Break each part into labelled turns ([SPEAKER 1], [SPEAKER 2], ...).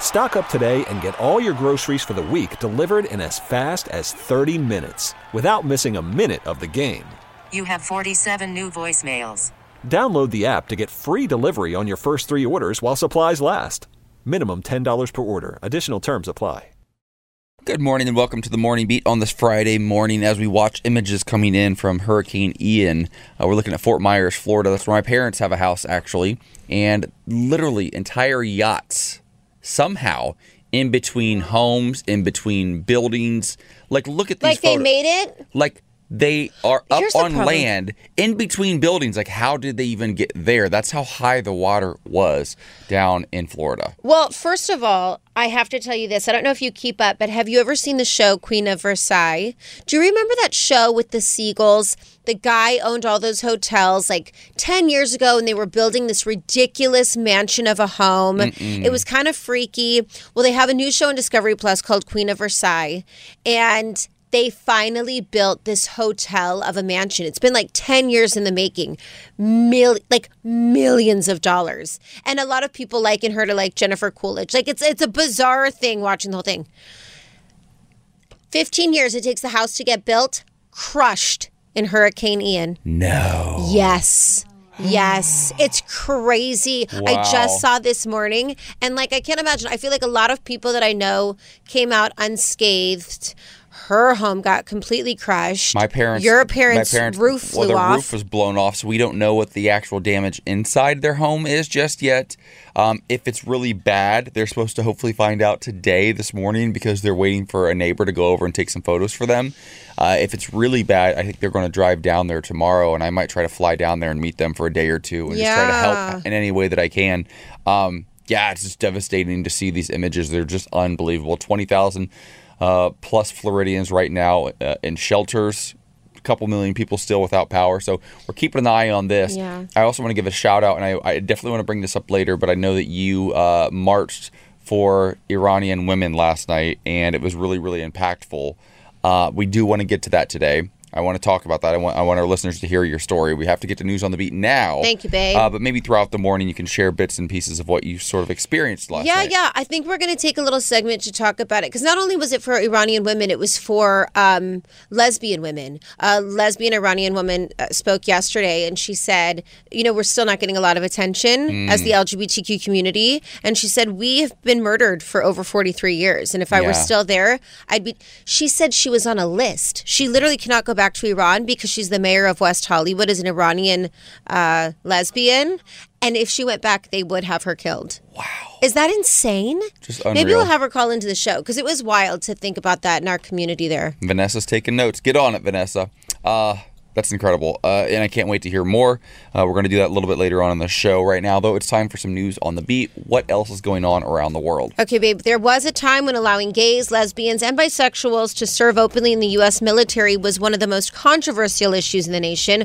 [SPEAKER 1] Stock up today and get all your groceries for the week delivered in as fast as 30 minutes without missing a minute of the game.
[SPEAKER 2] You have 47 new voicemails.
[SPEAKER 1] Download the app to get free delivery on your first three orders while supplies last. Minimum $10 per order. Additional terms apply.
[SPEAKER 3] Good morning and welcome to the Morning Beat on this Friday morning as we watch images coming in from Hurricane Ian. Uh, we're looking at Fort Myers, Florida. That's where my parents have a house, actually. And literally, entire yachts somehow in between homes, in between buildings. Like, look at these
[SPEAKER 4] Like they made it?
[SPEAKER 3] Like they are up
[SPEAKER 4] Here's
[SPEAKER 3] on land in between buildings. Like, how did they even get there? That's how high the water was down in Florida.
[SPEAKER 4] Well, first of all, I have to tell you this. I don't know if you keep up, but have you ever seen the show Queen of Versailles? Do you remember that show with the Siegels? The guy owned all those hotels like 10 years ago and they were building this ridiculous mansion of a home. It was kind of freaky. Well, they have a new show on Discovery Plus called Queen of Versailles. And they finally built this hotel of a mansion. It's been like 10 years in the making. Mil- like millions of dollars. And a lot of people liken her to like Jennifer Coolidge. Like it's it's a bizarre thing watching the whole thing. 15 years it takes the house to get built, crushed in Hurricane Ian.
[SPEAKER 3] No.
[SPEAKER 4] Yes. Yes, it's crazy. I just saw this morning and like I can't imagine. I feel like a lot of people that I know came out unscathed. Her home got completely crushed.
[SPEAKER 3] My parents,
[SPEAKER 4] Your parents'
[SPEAKER 3] my parents,
[SPEAKER 4] roof
[SPEAKER 3] well,
[SPEAKER 4] flew
[SPEAKER 3] their
[SPEAKER 4] off.
[SPEAKER 3] roof was blown off, so we don't know what the actual damage inside their home is just yet. Um, if it's really bad, they're supposed to hopefully find out today, this morning, because they're waiting for a neighbor to go over and take some photos for them. Uh, if it's really bad, I think they're going to drive down there tomorrow, and I might try to fly down there and meet them for a day or two and just try to help in any way that I can. Um, yeah, it's just devastating to see these images. They're just unbelievable. Twenty thousand uh, plus Floridians right now uh, in shelters. A couple million people still without power. So we're keeping an eye on this.
[SPEAKER 4] Yeah.
[SPEAKER 3] I also want to give a shout out, and I, I definitely want to bring this up later, but I know that you uh, marched for Iranian women last night, and it was really, really impactful. Uh, we do want to get to that today. I want to talk about that. I want I want our listeners to hear your story. We have to get to news on the beat now.
[SPEAKER 4] Thank you, babe.
[SPEAKER 3] Uh, but maybe throughout the morning, you can share bits and pieces of what you sort of experienced last
[SPEAKER 4] yeah,
[SPEAKER 3] night.
[SPEAKER 4] yeah. Yeah. I think we're going to take a little segment to talk about it because not only was it for Iranian women, it was for um, lesbian women. A lesbian Iranian woman uh, spoke yesterday and she said, you know, we're still not getting a lot of attention as
[SPEAKER 3] Mm.
[SPEAKER 4] the LGBTQ community. And she said, we have been murdered for over 43 years. And if I
[SPEAKER 3] Yeah.
[SPEAKER 4] were still there, I'd be. She said she was on a list. She literally cannot go back to Iran because she's the mayor of West Hollywood as an Iranian uh, lesbian. And if she went back, they would have her killed. Wow. Is that insane?
[SPEAKER 3] Just
[SPEAKER 4] Maybe we'll have her call into the show because it was wild to think about that in our community there.
[SPEAKER 3] Vanessa's taking notes. Get on it, Vanessa. Uh, that's incredible. Uh, and I can't wait to hear more. Uh, we're going to do that a little bit later on in the show. Right now, though, it's time for some news on the beat. What else is going on around the world?
[SPEAKER 4] Okay, babe, there was a time when allowing gays, lesbians, and bisexuals to serve openly in the U.S. military was one of the most controversial issues in the nation.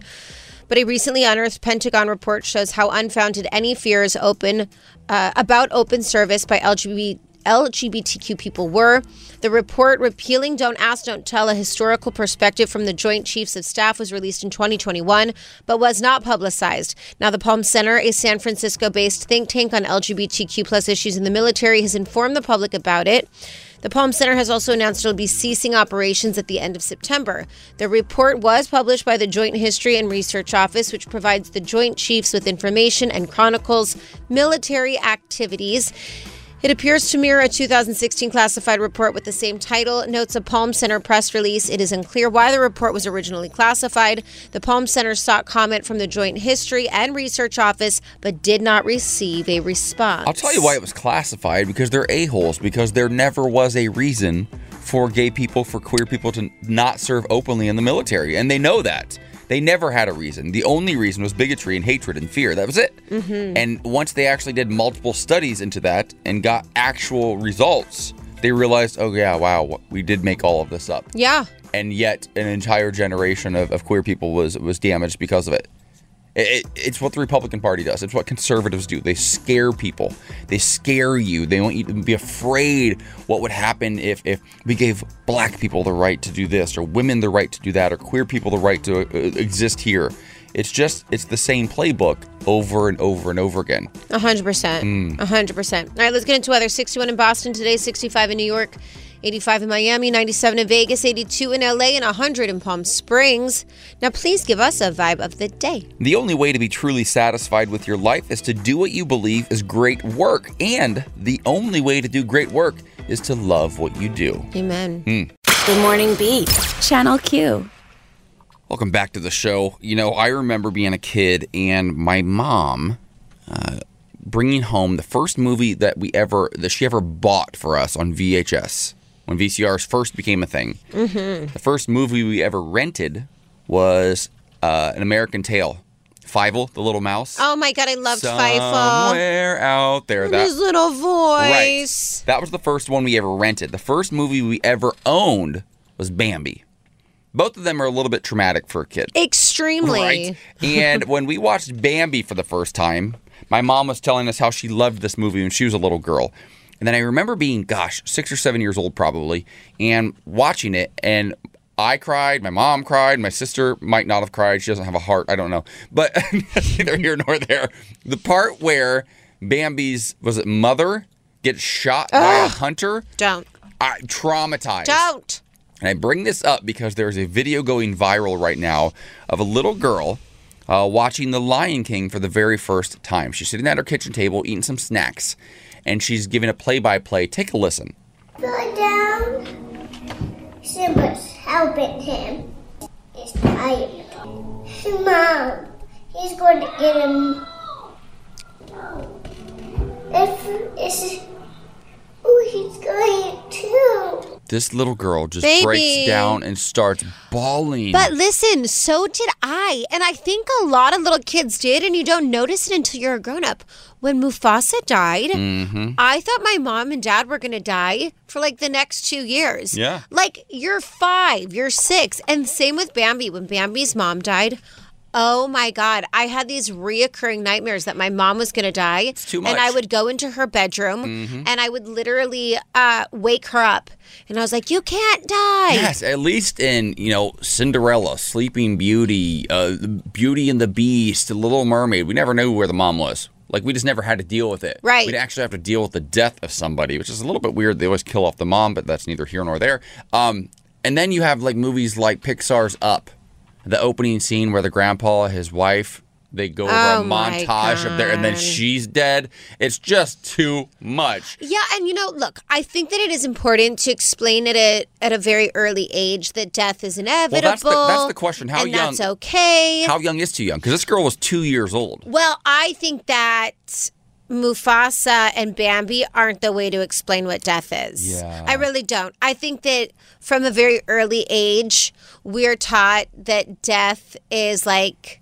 [SPEAKER 4] But a recently unearthed Pentagon report shows how unfounded any fears open uh, about open service by LGBT, LGBTQ people were. The report, Repealing Don't Ask, Don't Tell, a historical perspective from the Joint Chiefs of Staff, was released in 2021, but was not publicized. Now, the Palm Center, a San Francisco based think tank on LGBTQ plus issues in the military, has informed the public about it. The Palm Center has also announced it'll be ceasing operations at the end of September. The report was published by the Joint History and Research Office, which provides the Joint Chiefs with information and chronicles military activities. It appears to mirror a 2016 classified report with the same title, notes a Palm Center press release. It is unclear why the report was originally classified. The Palm Center sought comment from the Joint History and Research Office, but did not receive a response.
[SPEAKER 3] I'll tell you why it was classified because they're a-holes, because there never was a reason for gay people, for queer people to not serve openly in the military. And they know that. They never had a reason. The only reason was bigotry and hatred and fear. That was it. Mm-hmm. And once they actually did multiple studies into that and got actual results, they realized, oh, yeah, wow, we did make all of this up.
[SPEAKER 4] Yeah.
[SPEAKER 3] And yet an entire generation of, of queer people was, was damaged because of it. It, it's what the Republican Party does. It's what conservatives do. They scare people. They scare you. They want you to be afraid what would happen if, if we gave black people the right to do this, or women the right to do that, or queer people the right to uh, exist here. It's just, it's the same playbook over and over and over again.
[SPEAKER 4] 100%. 100%. All right, let's get into weather. 61 in Boston today, 65 in New York. 85 in Miami, 97 in Vegas, 82 in LA, and 100 in Palm Springs. Now, please give us a vibe of the day.
[SPEAKER 3] The only way to be truly satisfied with your life is to do what you believe is great work. And the only way to do great work is to love what you do.
[SPEAKER 4] Amen.
[SPEAKER 5] Good morning, Beat. Channel Q.
[SPEAKER 3] Welcome back to the show. You know, I remember being a kid and my mom uh, bringing home the first movie that we ever, that she ever bought for us on VHS when VCRs first became a thing. Mm-hmm. The first movie we ever rented was uh, An American Tale. Fievel, the little mouse.
[SPEAKER 4] Oh my God, I loved Fievel.
[SPEAKER 3] Somewhere out there. That,
[SPEAKER 4] His little
[SPEAKER 3] right. That was the first one we ever rented. The first movie we ever owned was Bambi. Both of them are a little bit traumatic for a kid.
[SPEAKER 4] Extremely.
[SPEAKER 3] Right. And when we watched Bambi for the first time, my mom was telling us how she loved this movie when she was a little girl. And then I remember being, gosh, six or seven years old probably, and watching it. And I cried, my mom cried, my sister might not have cried. She doesn't have a heart. I don't know. But neither here nor there. The part where Bambi's, was it mother, gets shot by a hunter,
[SPEAKER 4] Don't.
[SPEAKER 3] I, traumatized.
[SPEAKER 4] Don't.
[SPEAKER 3] And I bring this up because there's a video going viral right now of a little girl uh, watching The Lion King for the very first time. She's sitting at her kitchen table eating some snacks, and she's giving a play by play. Take a listen.
[SPEAKER 6] Go down. Simba's helping him. He's tired. Mom, he's going to get him. If it's. Oh, he's going too.
[SPEAKER 3] This little girl just
[SPEAKER 4] Baby.
[SPEAKER 3] breaks down and starts bawling.
[SPEAKER 4] But listen, so did I. And I think a lot of little kids did, and you don't notice it until you're a grown up. When Mufasa died,
[SPEAKER 3] Mm-hmm.
[SPEAKER 4] I thought my mom and dad were going to die for like the next two years.
[SPEAKER 3] Yeah.
[SPEAKER 4] Like you're five, you're six. And same with Bambi. When Bambi's mom died, oh my God, I had these reoccurring nightmares that my mom was going to die. It's
[SPEAKER 3] too much.
[SPEAKER 4] And I.
[SPEAKER 3] Mm-hmm.
[SPEAKER 4] would go into her bedroom and I would literally uh, wake her up. And I was like, you can't die.
[SPEAKER 3] Yes, at least in you know Cinderella, Sleeping Beauty, uh, Beauty and the Beast, The Little Mermaid, we never knew where the mom was. Like we just never had to deal with it.
[SPEAKER 4] Right.
[SPEAKER 3] We'd actually have to deal with the death of somebody, which is a little bit weird. They always kill off the mom, but that's neither here nor there. Um, and then you have like movies like Pixar's Up, the opening scene where the grandpa, his wife, they go over
[SPEAKER 4] Oh
[SPEAKER 3] a montage of there, and then she's dead. It's just too much.
[SPEAKER 4] Yeah, and you know, look, I think that it is important to explain it at, at a very early age that death is inevitable.
[SPEAKER 3] that's the- that's the question. How
[SPEAKER 4] and
[SPEAKER 3] young-
[SPEAKER 4] That's okay.
[SPEAKER 3] How young is too young? Because this girl was two years old.
[SPEAKER 4] well, I think that Mufasa and Bambi aren't the way to explain what death is.
[SPEAKER 3] Yeah.
[SPEAKER 4] I really don't. I think that from a very early age, we're taught that death is like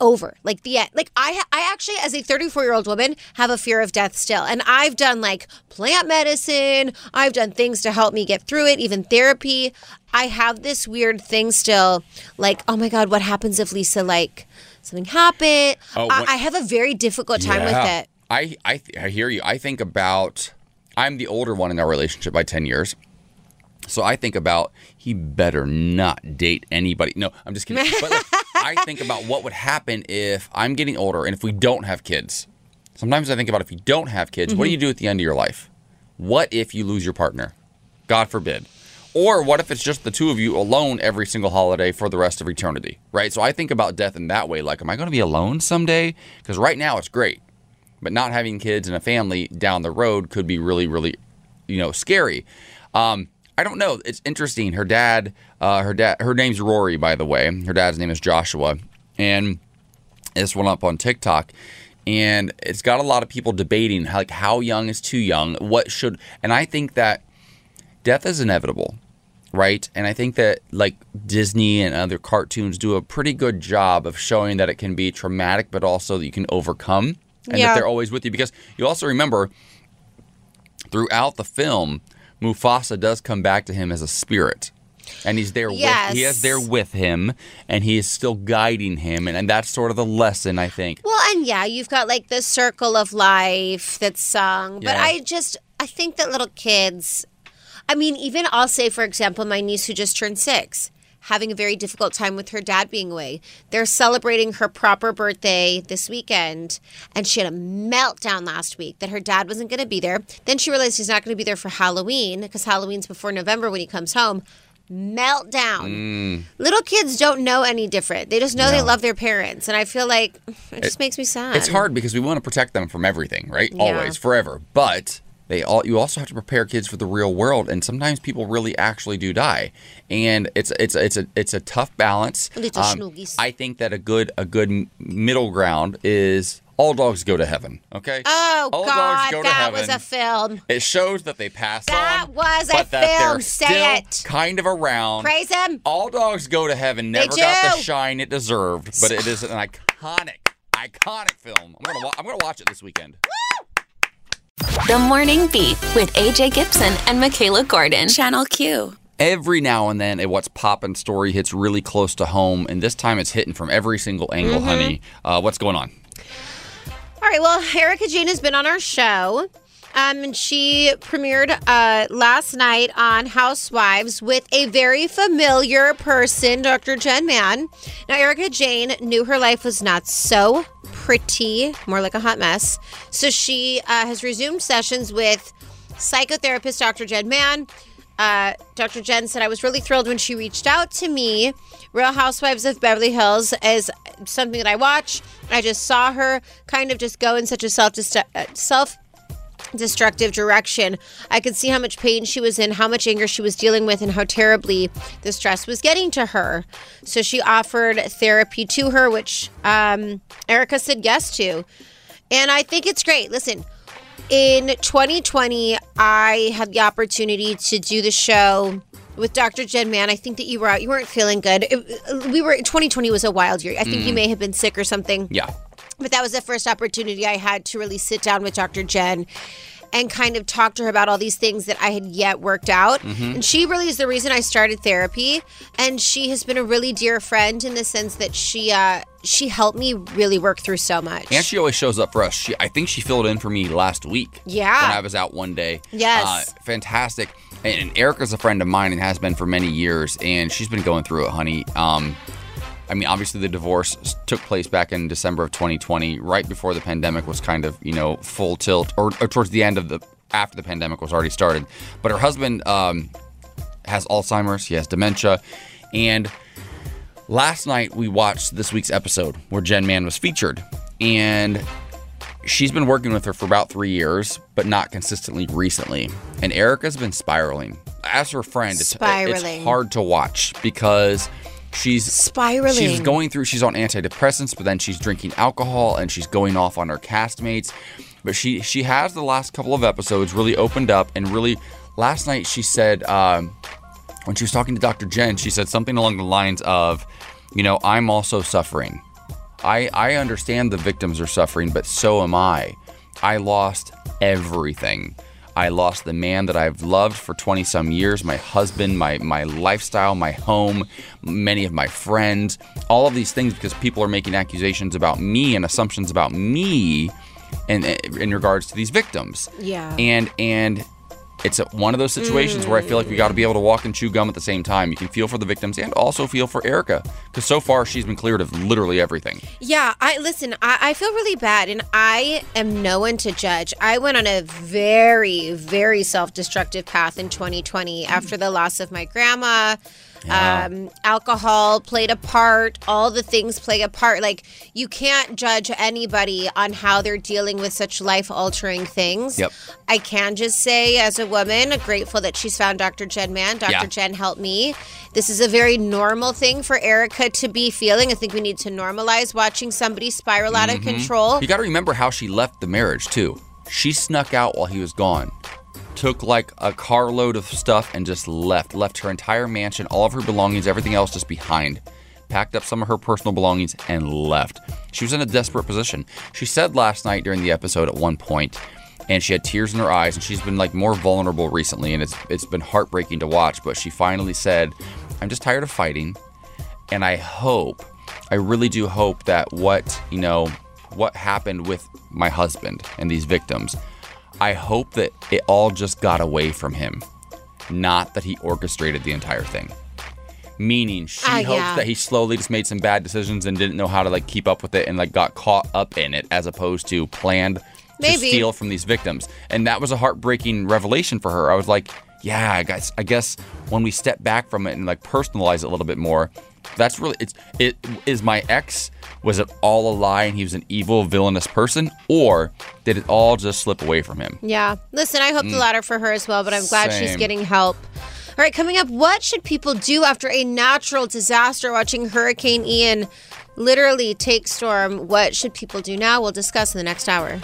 [SPEAKER 4] over like the end like i i actually as a 34 year old woman have a fear of death still and i've done like plant medicine i've done things to help me get through it even therapy i have this weird thing still like oh my god what happens if lisa like something happened
[SPEAKER 3] Oh,
[SPEAKER 4] I,
[SPEAKER 3] when-
[SPEAKER 4] I have a very difficult time with it
[SPEAKER 3] I, I, th- I hear you. I think about, I'm the older one in our relationship by 10 years. So I think about, he better not date anybody. No, I'm just kidding. But like, I think about what would happen if I'm getting older and if we don't have kids. Sometimes I think about if you don't have kids, what do mm-hmm. you do at the end of your life? What if you lose your partner? God forbid. Or what if it's just the two of you alone every single holiday for the rest of eternity, right? So I think about death in that way. Like, am I going to be alone someday? Because right now it's great. but not having kids and a family down the road could be really, really, you know, scary. Um, I don't know. It's interesting. Her dad, uh, her dad, her name's Rory, by the way. Her dad's name is Joshua, and this went up on TikTok, and it's got a lot of people debating like how young is too young. What should? And I think that death is inevitable, right? And I think that like Disney and other cartoons do a pretty good job of showing that it can be traumatic, but also that you can overcome, and
[SPEAKER 4] Yeah.
[SPEAKER 3] that they're always with you. Because you also remember throughout the film, Mufasa does come back to him as a spirit. And he's there with he is there with him and he is still guiding him and, and that's sort of the lesson I think.
[SPEAKER 4] Well, and yeah, you've got like the circle of life that's sung, but
[SPEAKER 3] Yeah.
[SPEAKER 4] I just I think that little kids, I mean, even I'll say for example, my niece who just turned six, having a very difficult time with her dad being away. They're celebrating her proper birthday this weekend, and she had a meltdown last week that her dad wasn't going to be there. Then she realized he's not going to be there for Halloween because Halloween's before November when he comes home. Meltdown. Little kids don't know any different. They just know they
[SPEAKER 3] Mm.
[SPEAKER 4] Love their parents, and I feel like it just makes me sad.
[SPEAKER 3] It's hard because we want to protect them from everything, right?
[SPEAKER 4] Yeah.
[SPEAKER 3] Always, forever. But they all you also have to prepare kids for the real world and sometimes people really actually do die. And it's it's it's a it's a tough balance. Um, I think that a good a good middle ground is all dogs go to heaven, okay?
[SPEAKER 4] Oh
[SPEAKER 3] all
[SPEAKER 4] God,
[SPEAKER 3] dogs go to
[SPEAKER 4] that was a film.
[SPEAKER 3] It shows that they pass
[SPEAKER 4] That
[SPEAKER 3] on.
[SPEAKER 4] That was a
[SPEAKER 3] that they're
[SPEAKER 4] film. Say
[SPEAKER 3] still
[SPEAKER 4] it.
[SPEAKER 3] Kind of around.
[SPEAKER 4] Praise him.
[SPEAKER 3] All dogs go to heaven. Never got the shine it deserved, but it is an iconic, iconic film. I'm gonna, wa- I'm gonna watch it this weekend.
[SPEAKER 5] The Morning Beat with AJ Gibson and Michaela Gordon. Channel Q.
[SPEAKER 3] Every now and then, a what's poppin' story hits really close to home, and this time it's hitting from every single angle,
[SPEAKER 4] Mm-hmm.
[SPEAKER 3] honey. Uh, what's going on?
[SPEAKER 4] All right. Well, Erika Jayne has been on our show. Um, and she premiered uh, last night on Housewives with a very familiar person, Dr. Jen Mann. Now, Erika Jayne knew her life was not so pretty, more like a hot mess. So she uh, has resumed sessions with psychotherapist Dr. Jen Mann. Uh, Dr. Jen said, I was really thrilled when she reached out to me. Real Housewives of Beverly Hills is something that I watch. I just saw her kind of just go in such a self self destructive direction. I could see how much pain she was in, how much anger she was dealing with, and how terribly the stress was getting to her. So she offered therapy to her, which um, Erika said yes to. And I think it's great. Listen, in 2020, I had the opportunity to do the show with Dr. Jen Mann. I think that you were out. You weren't feeling good. It- we were 2020 was a wild year. I think you may have been sick or something.
[SPEAKER 3] Yeah.
[SPEAKER 4] But that was the first opportunity I had to really sit down with Dr. Jen and kind of talk to her about all these things that I had yet worked out. And she really is the reason I started therapy. And she has been a really dear friend in the sense that she uh, she helped me really work through so much.
[SPEAKER 3] And she always shows up for us. She, I think she filled in for me last week.
[SPEAKER 4] Yeah.
[SPEAKER 3] When I was out one day.
[SPEAKER 4] Yes.
[SPEAKER 3] Uh, fantastic. And, and Erika's a friend of mine and has been for many years. And she's been going through it, honey. Um, I mean, obviously, the divorce took place back in December of 2020, right before the pandemic was kind of, you know, full tilt, or, or towards the end of the after the pandemic was already started. But her husband um, has Alzheimer's, he has dementia, and last night we watched this week's episode where Jen Mann was featured, and she's been working with her for about three years, but not consistently recently. And Erika's been spiraling. As her friend, it's,
[SPEAKER 4] Spiraling.
[SPEAKER 3] it's hard to watch because she's
[SPEAKER 4] Spiraling.
[SPEAKER 3] She's going through. She's on antidepressants, but then she's drinking alcohol and she's going off on her castmates. But she she has the last couple of episodes really opened up and really. Last night she said um, when she was talking to Dr. Jen, she said something along the lines of, you know, I'm also suffering. I I understand the victims are suffering, but so am I. I lost everything. I lost the man that I've loved for 20 some years, my husband, my my lifestyle, my home, many of my friends, all of these things because people are making accusations about me and assumptions about me in in regards to these victims.
[SPEAKER 4] Yeah.
[SPEAKER 3] And and it's one of those situations where I feel like we got to be able to walk and chew gum at the same time. You can feel for the victims and also feel for Erika because so far she's been cleared of literally everything.
[SPEAKER 4] Yeah, I listen. I, I feel really bad, and I am no one to judge. I went on a very, very self-destructive path in 2020 after the loss of my grandma. Um, alcohol played a part. All the things play a part. Like you can't judge anybody on how they're dealing with such life altering things.
[SPEAKER 3] Yep.
[SPEAKER 4] I can just say, as a woman, grateful that she's found Dr. Jen Mann. Dr.
[SPEAKER 3] Yeah.
[SPEAKER 4] Jen helped me. This is a very normal thing for Erika to be feeling. I think we need to normalize watching somebody spiral out of control.
[SPEAKER 3] You got to remember how she left the marriage too. She snuck out while he was gone. Took like a carload of stuff and just left. Left her entire mansion, all of her belongings, everything else just behind. Packed up some of her personal belongings and left. She was in a desperate position. She said last night during the episode at one point, and she had tears in her eyes, and she's been like more vulnerable recently, and it's it's been heartbreaking to watch. But she finally said, "I'm just tired of fighting, and I hope, I really do hope that what you know, what happened with my husband and these victims, I hope that it all just got away from him, not that he orchestrated the entire thing." Meaning, she
[SPEAKER 4] Ah,
[SPEAKER 3] hopes
[SPEAKER 4] yeah.
[SPEAKER 3] that he slowly just made some bad decisions and didn't know how to like keep up with it and like got caught up in it as opposed to planned
[SPEAKER 4] Maybe.
[SPEAKER 3] to steal from these victims. And that was a heartbreaking revelation for her. I was like, yeah, I guess I guess when we step back from it and like personalize it a little bit more, that's really it's it is my ex was it all a lie and he was an evil villainous person or did it all just slip away from him?
[SPEAKER 4] Yeah. Listen, I hope the latter for her as well, but I'm glad she's
[SPEAKER 3] Mm.
[SPEAKER 4] Getting help. All right, coming up, what should people do after a natural disaster watching Hurricane Ian literally take storm? What should people do now? We'll discuss in the next hour.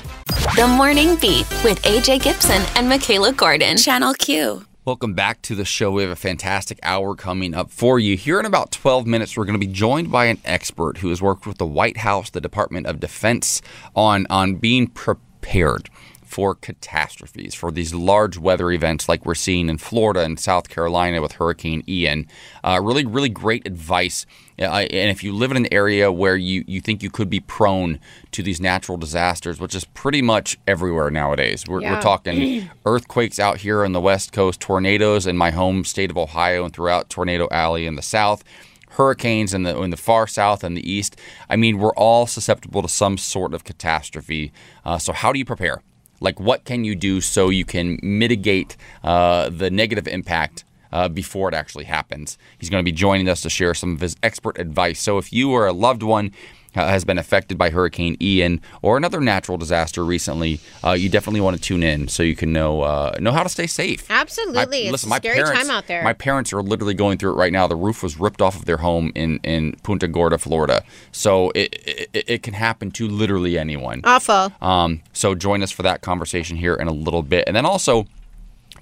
[SPEAKER 5] The Morning Beat with AJ Gibson and Michaela Gordon. Channel Q.
[SPEAKER 3] Welcome back to the show. We have a fantastic hour coming up for you. Here in about 12 minutes, we're going to be joined by an expert who has worked with the White House, the Department of Defense, on, on being prepared for catastrophes, for these large weather events like we're seeing in Florida and South Carolina with Hurricane Ian. Uh, really, really great advice. Uh, and if you live in an area where you, you think you could be prone to these natural disasters, which is pretty much everywhere nowadays, we're,
[SPEAKER 4] Yeah.
[SPEAKER 3] we're talking earthquakes out here on the West Coast, tornadoes in my home state of Ohio and throughout Tornado Alley in the South, hurricanes in the in the far south and the east. I mean, we're all susceptible to some sort of catastrophe. Uh, so, how do you prepare? Like, what can you do so you can mitigate uh, the negative impact? Uh, before it actually happens, he's going to be joining us to share some of his expert advice. So, if you or a loved one has been affected by Hurricane Ian or another natural disaster recently, uh, you definitely want to tune in so you can know uh, know how to stay safe.
[SPEAKER 4] Absolutely. It's
[SPEAKER 3] listen, my
[SPEAKER 4] scary
[SPEAKER 3] parents,
[SPEAKER 4] time out there.
[SPEAKER 3] My parents are literally going through it right now. The roof was ripped off of their home in, in Punta Gorda, Florida. So it, it, it can happen to literally anyone.
[SPEAKER 4] Awful.
[SPEAKER 3] Um, so join us for that conversation here in a little bit. And then also,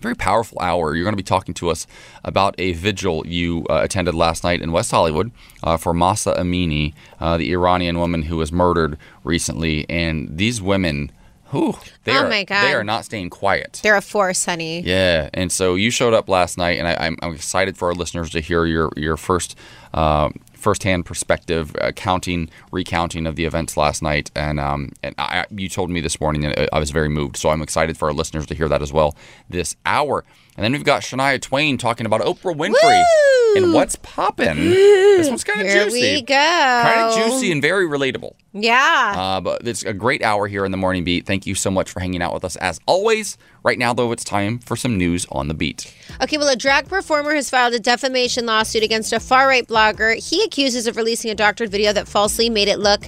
[SPEAKER 3] very powerful hour. You're going to be talking to us about a vigil you uh, attended last night in West Hollywood uh, for Mahsa Amini, uh, the Iranian woman who was murdered recently. And these women, whew, they,
[SPEAKER 4] Oh
[SPEAKER 3] are,
[SPEAKER 4] my God.
[SPEAKER 3] they are not staying quiet.
[SPEAKER 4] They're a force, honey.
[SPEAKER 3] Yeah, and so you showed up last night, and I, I'm, I'm excited for our listeners to hear your your first uh, firsthand perspective, uh, counting, recounting of the events last night, and um, and I, you told me this morning, and I was very moved. So I'm excited for our listeners to hear that as well this hour. And then we've got Shania Twain talking about Oprah Winfrey and what's poppin'. This one's kind of
[SPEAKER 4] Here
[SPEAKER 3] juicy,
[SPEAKER 4] we go.
[SPEAKER 3] kind of juicy and very relatable.
[SPEAKER 4] Yeah.
[SPEAKER 3] Uh, but it's a great hour here in the morning beat. Thank you so much for hanging out with us as always. Right now, though, it's time for some news on the beat.
[SPEAKER 4] Okay, well, a drag performer has filed a defamation lawsuit against a far right blogger. He accuses of releasing a doctored video that falsely made it look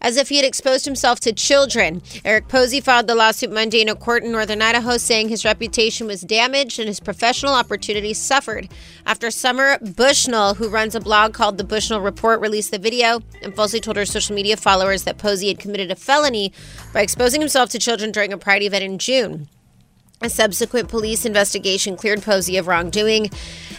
[SPEAKER 4] as if he had exposed himself to children. Eric Posey filed the lawsuit Monday in a court in northern Idaho, saying his reputation was damaged and his professional opportunities suffered. After Summer Bushnell, who runs a blog called The Bushnell Report, released the video and falsely told her social media followers that Posey had committed a felony by exposing himself to children during a Pride event in June. A subsequent police investigation cleared Posey of wrongdoing,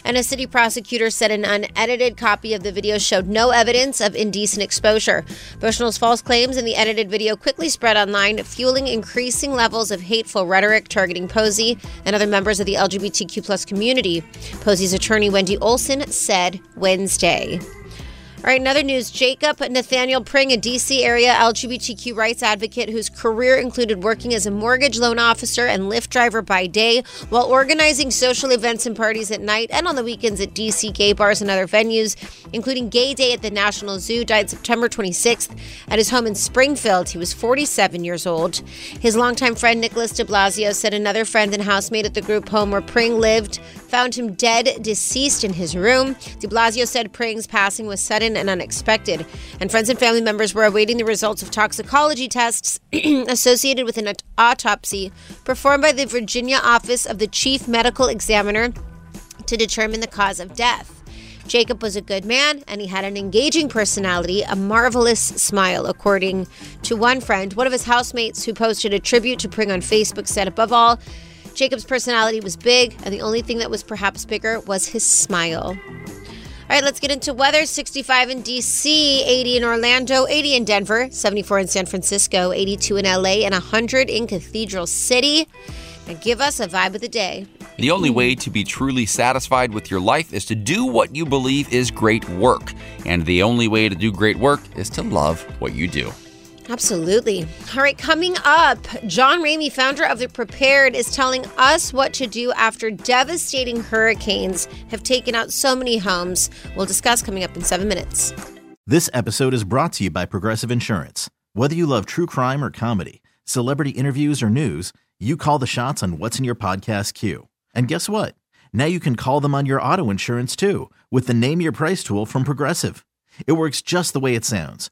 [SPEAKER 4] and a city prosecutor said an unedited copy of the video showed no evidence of indecent exposure. Bushnell's false claims in the edited video quickly spread online, fueling increasing levels of hateful rhetoric targeting Posey and other members of the LGBTQ plus community. Posey's attorney Wendy Olson said Wednesday. All right, another news. Jacob Nathaniel Pring, a DC area LGBTQ rights advocate whose career included working as a mortgage loan officer and Lyft driver by day while organizing social events and parties at night and on the weekends at DC gay bars and other venues, including Gay Day at the National Zoo, died September 26th at his home in Springfield. He was 47 years old. His longtime friend Nicholas de Blasio said another friend and housemate at the group home where Pring lived found him dead, deceased in his room. De Blasio said Pring's passing was sudden and unexpected, and friends and family members were awaiting the results of toxicology tests associated with an autopsy performed by the Virginia Office of the Chief Medical Examiner to determine the cause of death. Jacob was a good man and he had an engaging personality, a marvelous smile, according to one friend. One of his housemates who posted a tribute to Pring on Facebook said, above all, Jacob's personality was big, and the only thing that was perhaps bigger was his smile. All right, let's get into weather 65 in DC, 80 in Orlando, 80 in Denver, 74 in San Francisco, 82 in LA, and 100 in Cathedral City. And give us a vibe of the day.
[SPEAKER 3] The only way to be truly satisfied with your life is to do what you believe is great work. And the only way to do great work is to love what you do.
[SPEAKER 4] Absolutely. All right, coming up, John Ramey, founder of The Prepared, is telling us what to do after devastating hurricanes have taken out so many homes. We'll discuss coming up in seven minutes.
[SPEAKER 7] This episode is brought to you by Progressive Insurance. Whether you love true crime or comedy, celebrity interviews or news, you call the shots on what's in your podcast queue. And guess what? Now you can call them on your auto insurance too with the Name Your Price tool from Progressive. It works just the way it sounds.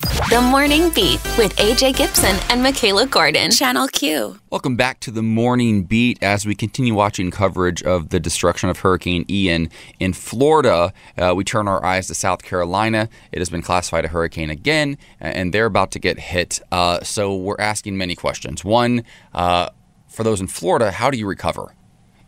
[SPEAKER 5] The Morning Beat with AJ Gibson and Michaela Gordon. Channel Q.
[SPEAKER 3] Welcome back to the morning beat as we continue watching coverage of the destruction of Hurricane Ian in Florida. Uh, we turn our eyes to South Carolina. It has been classified a hurricane again, and they're about to get hit. Uh, so we're asking many questions. One, uh, for those in Florida, how do you recover?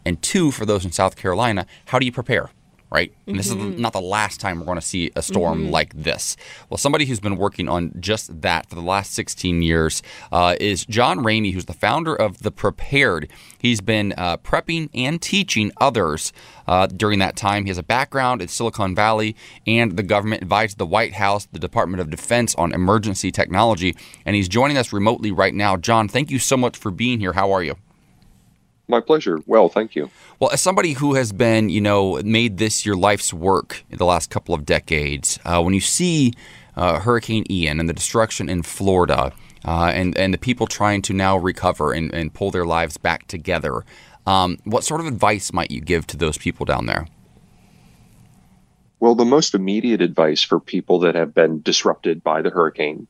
[SPEAKER 3] And two, for those in South Carolina, how do you prepare? Right? And this is not the last time we're going to see a storm like this. Well, somebody who's been working on just that for the last 16 years uh, is John Ramey, who's the founder of The Prepared. He's been uh, prepping and teaching others uh, during that time. He has a background in Silicon Valley, and the government advised the White House, the Department of Defense on emergency technology. And he's joining us remotely right now. John, thank you so much for being here. How are you?
[SPEAKER 8] My pleasure. Well, thank you.
[SPEAKER 3] Well, as somebody who has been, you know, made this your life's work in the last couple of decades, uh, when you see uh, Hurricane Ian and the destruction in Florida, uh, and and the people trying to now recover and, and pull their lives back together, um, what sort of advice might you give to those people down there?
[SPEAKER 8] Well, the most immediate advice for people that have been disrupted by the hurricane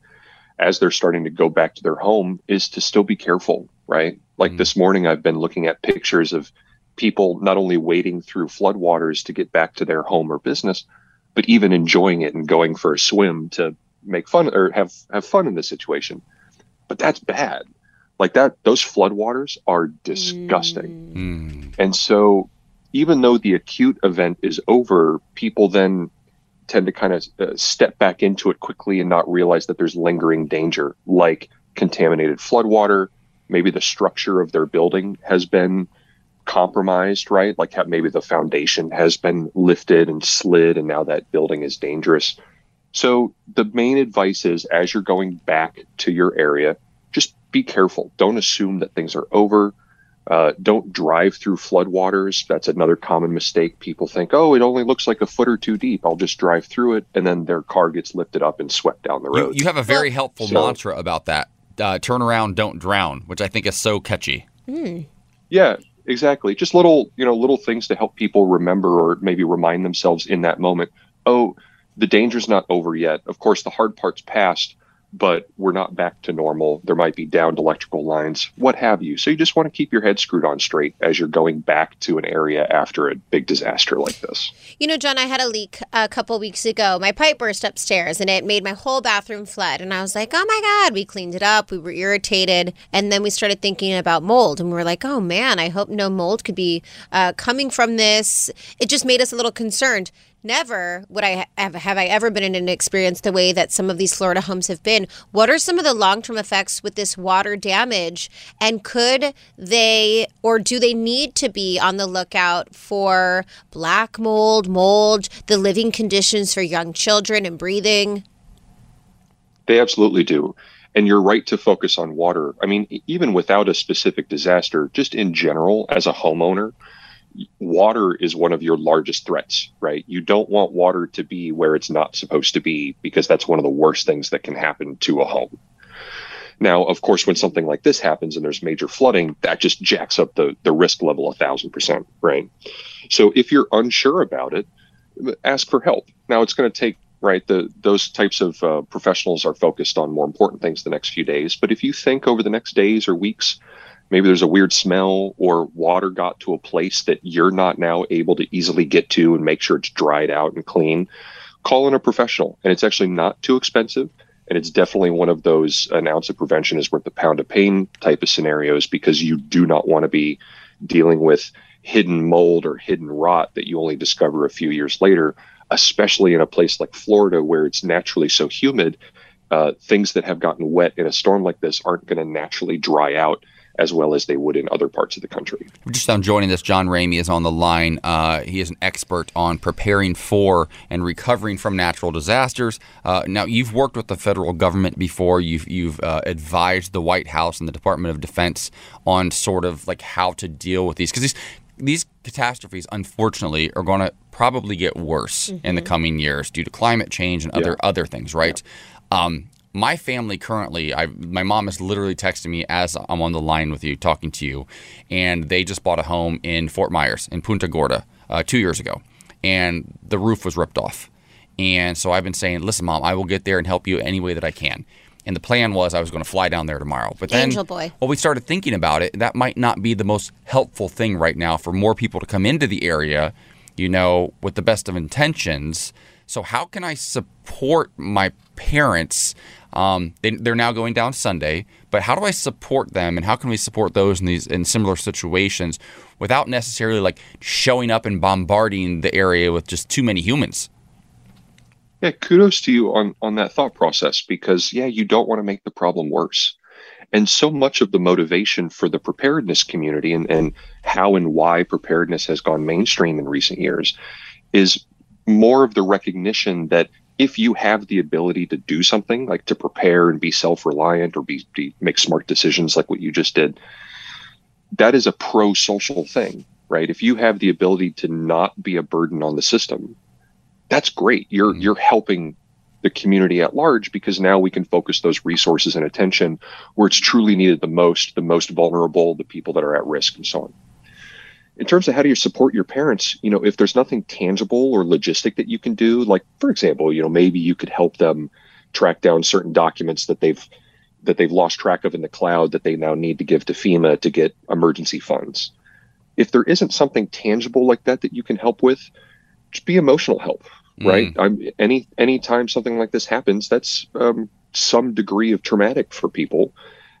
[SPEAKER 8] as they're starting to go back to their home is to still be careful, right? Like hmm. this morning, I've been looking at pictures of people not only wading through floodwaters to get back to their home or business, but even enjoying it and going for a swim to make fun or have have fun in this situation. But that's bad. Like that, those floodwaters are disgusting. Hmm. Hmm. And so, even though the acute event is over, people then tend to kind of uh, step back into it quickly and not realize that there's lingering danger, like contaminated floodwater, maybe the structure of their building has been compromised, right? Like how maybe the foundation has been lifted and slid, and now that building is dangerous. So the main advice is as you're going back to your area, just be careful. Don't assume that things are over. Uh, don't drive through floodwaters. That's another common mistake. People think, oh, it only looks like a foot or two deep. I'll just drive through it. And then their car gets lifted up and swept down the
[SPEAKER 3] You,
[SPEAKER 8] road.
[SPEAKER 3] you have a very helpful
[SPEAKER 8] So-
[SPEAKER 3] mantra about that. Uh, turn around, don't drown, which I think is so catchy.
[SPEAKER 8] Yeah, exactly. Just little, you know, little things to help people remember or maybe remind themselves in that moment. Oh, the danger's not over yet. Of course, the hard part's past, but we're not back to normal. There might be downed electrical lines, what have you. So you just want to keep your head screwed on straight as you're going back to an area after a big disaster like this.
[SPEAKER 4] You know, John, I had a leak a couple weeks ago. My pipe burst upstairs and it made my whole bathroom flood. And I was like, oh my God, we cleaned it up. We were irritated. And then we started thinking about mold. And we were like, oh man, I hope no mold could be uh, coming from this. It just made us a little concerned. Never would I have, have I ever been in an experience the way that some of these Florida homes have been. What are some of the long term effects with this water damage? And could they or do they need to be on the lookout for black mold, mold, the living conditions for young children and breathing?
[SPEAKER 8] They absolutely do. And you're right to focus on water. I mean, even without a specific disaster, just in general, as a homeowner, water is one of your largest threats, right? You don't want water to be where it's not supposed to be because that's one of the worst things that can happen to a home. Now, of course, when something like this happens and there's major flooding, that just jacks up the, the risk level a thousand percent, right? So if you're unsure about it, ask for help. Now, it's going to take right the those types of uh, professionals are focused on more important things the next few days. But if you think over the next days or weeks, maybe there's a weird smell or water got to a place that you're not now able to easily get to and make sure it's dried out and clean, call in a professional. And it's actually not too expensive. And it's definitely one of those an ounce of prevention is worth a pound of pain type of scenarios because you do not want to be dealing with hidden mold or hidden rot that you only discover a few years later, especially in a place like Florida where it's naturally so humid. Uh, things that have gotten wet in a storm like this aren't going to naturally dry out as well as they would in other parts of the country.
[SPEAKER 3] We're just now joining us. John Ramey is on the line. Uh, he is an expert on preparing for and recovering from natural disasters. Uh, now, you've worked with the federal government before. You've you've uh, advised the White House and the Department of Defense on sort of like how to deal with these because these these catastrophes, unfortunately, are going to probably get worse in the coming years due to climate change and other other things, right? Um, my family currently, I, my mom is literally texting me as I'm on the line with you, talking to you, and they just bought a home in Fort Myers in Punta Gorda uh, two years ago, and the roof was ripped off. And so I've been saying, listen, mom, I will get there and help you any way that I can. And the plan was I was going to fly down there tomorrow. But then,
[SPEAKER 4] Angel boy.
[SPEAKER 3] well, we started thinking about it. That might not be the most helpful thing right now for more people to come into the area, you know, with the best of intentions. So, how can I support my parents? Um, they, they're now going down Sunday, but how do I support them, and how can we support those in these in similar situations without necessarily like showing up and bombarding the area with just too many humans?
[SPEAKER 8] Yeah, kudos to you on on that thought process because yeah, you don't want to make the problem worse. And so much of the motivation for the preparedness community and, and how and why preparedness has gone mainstream in recent years is more of the recognition that if you have the ability to do something like to prepare and be self-reliant or be, be make smart decisions like what you just did, that is a pro-social thing, right? If you have the ability to not be a burden on the system, that's great. You're mm-hmm. you're helping the community at large because now we can focus those resources and attention where it's truly needed the most, the most vulnerable, the people that are at risk, and so on. In terms of how do you support your parents, you know, if there's nothing tangible or logistic that you can do, like for example, you know, maybe you could help them track down certain documents that they've that they've lost track of in the cloud that they now need to give to FEMA to get emergency funds. If there isn't something tangible like that that you can help with, just be emotional help right? I'm, any anytime something like this happens that's um, some degree of traumatic for people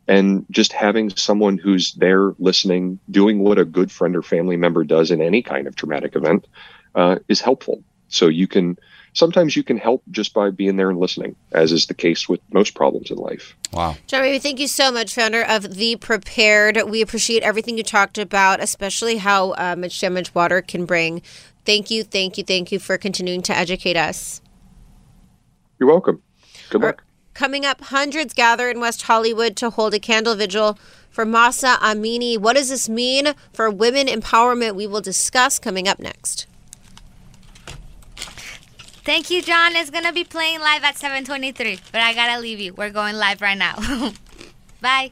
[SPEAKER 8] and just having someone who's there listening doing what a good friend or family member does in any kind of traumatic event uh, is helpful so you can sometimes you can help just by being there and listening, as is the case with most problems in life.
[SPEAKER 3] Wow.
[SPEAKER 4] Jeremy, thank you so much, founder of The Prepared. We appreciate everything you talked about, especially how uh, much damage water can bring. Thank you, thank you, thank you for continuing to educate us.
[SPEAKER 8] You're welcome. Good luck.
[SPEAKER 4] Coming up, hundreds gather in West Hollywood to hold a candle vigil for Mahsa Amini. What does this mean for women empowerment? We will discuss coming up next.
[SPEAKER 9] Thank you, John. It's gonna be playing live at 7:23, but I gotta leave you. We're going live right now. Bye.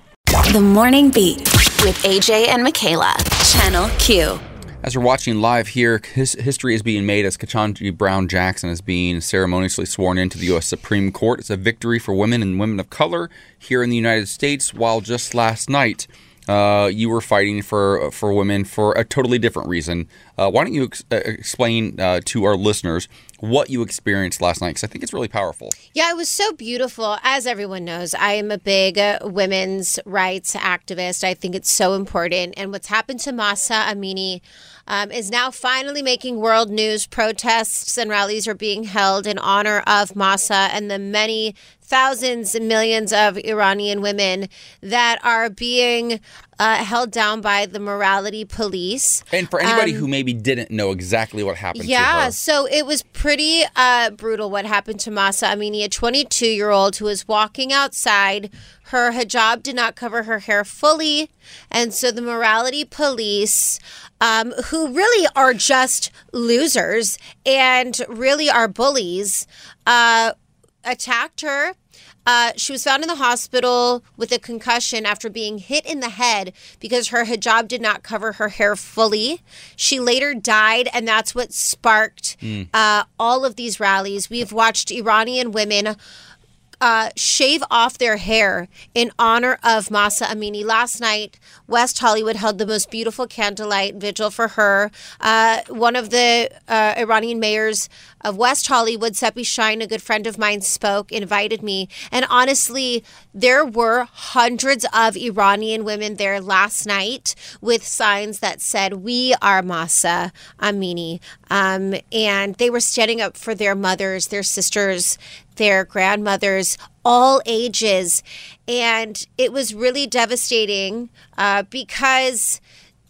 [SPEAKER 10] The Morning Beat with AJ and Michaela, Channel Q.
[SPEAKER 3] As we're watching live here, his history is being made as Ketanji Brown Jackson is being ceremoniously sworn into the U.S. Supreme Court. It's a victory for women and women of color here in the United States. While just last night, uh, you were fighting for for women for a totally different reason. Uh, why don't you ex- uh, explain uh, to our listeners what you experienced last night? Because I think it's really powerful.
[SPEAKER 4] Yeah, it was so beautiful. As everyone knows, I am a big uh, women's rights activist. I think it's so important. And what's happened to Mahsa Amini um, is now finally making world news. Protests and rallies are being held in honor of Mahsa and the many thousands and millions of Iranian women that are being uh, held down by the morality police.
[SPEAKER 3] And for anybody
[SPEAKER 4] Um,
[SPEAKER 3] who maybe didn't know exactly what happened to
[SPEAKER 4] yeah, so it was pretty uh, brutal what happened to Mahsa Amini, a 22 year old who was walking outside. Her hijab did not cover her hair fully. And so the morality police, um, who really are just losers and really are bullies, uh, attacked her. Uh, she was found in the hospital with a concussion after being hit in the head because her hijab did not cover her hair fully. She later died, and that's what sparked
[SPEAKER 11] Mm.
[SPEAKER 4] uh, all of these rallies. We've watched Iranian women uh, shave off their hair in honor of Mahsa Amini. Last night, West Hollywood held the most beautiful candlelight vigil for her. Uh, one of the uh, Iranian mayors of West Hollywood, Sepi Shyne, a good friend of mine, spoke, invited me. And honestly, there were hundreds of Iranian women there last night with signs that said, We are Mahsa Amini. Um, and they were standing up for their mothers, their sisters, their grandmothers, all ages. And it was really devastating uh, because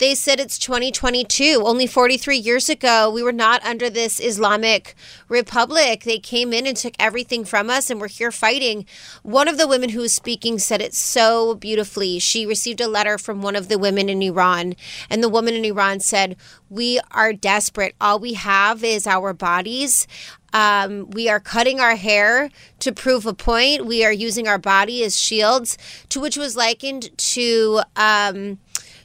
[SPEAKER 4] they said it's 2022. Only 43 years ago, we were not under this Islamic Republic. They came in and took everything from us, and we're here fighting. One of the women who was speaking said it so beautifully. She received a letter from one of the women in Iran, and the woman in Iran said, We are desperate. All we have is our bodies. Um, we are cutting our hair to prove a point. We are using our body as shields, to which was likened to. Um,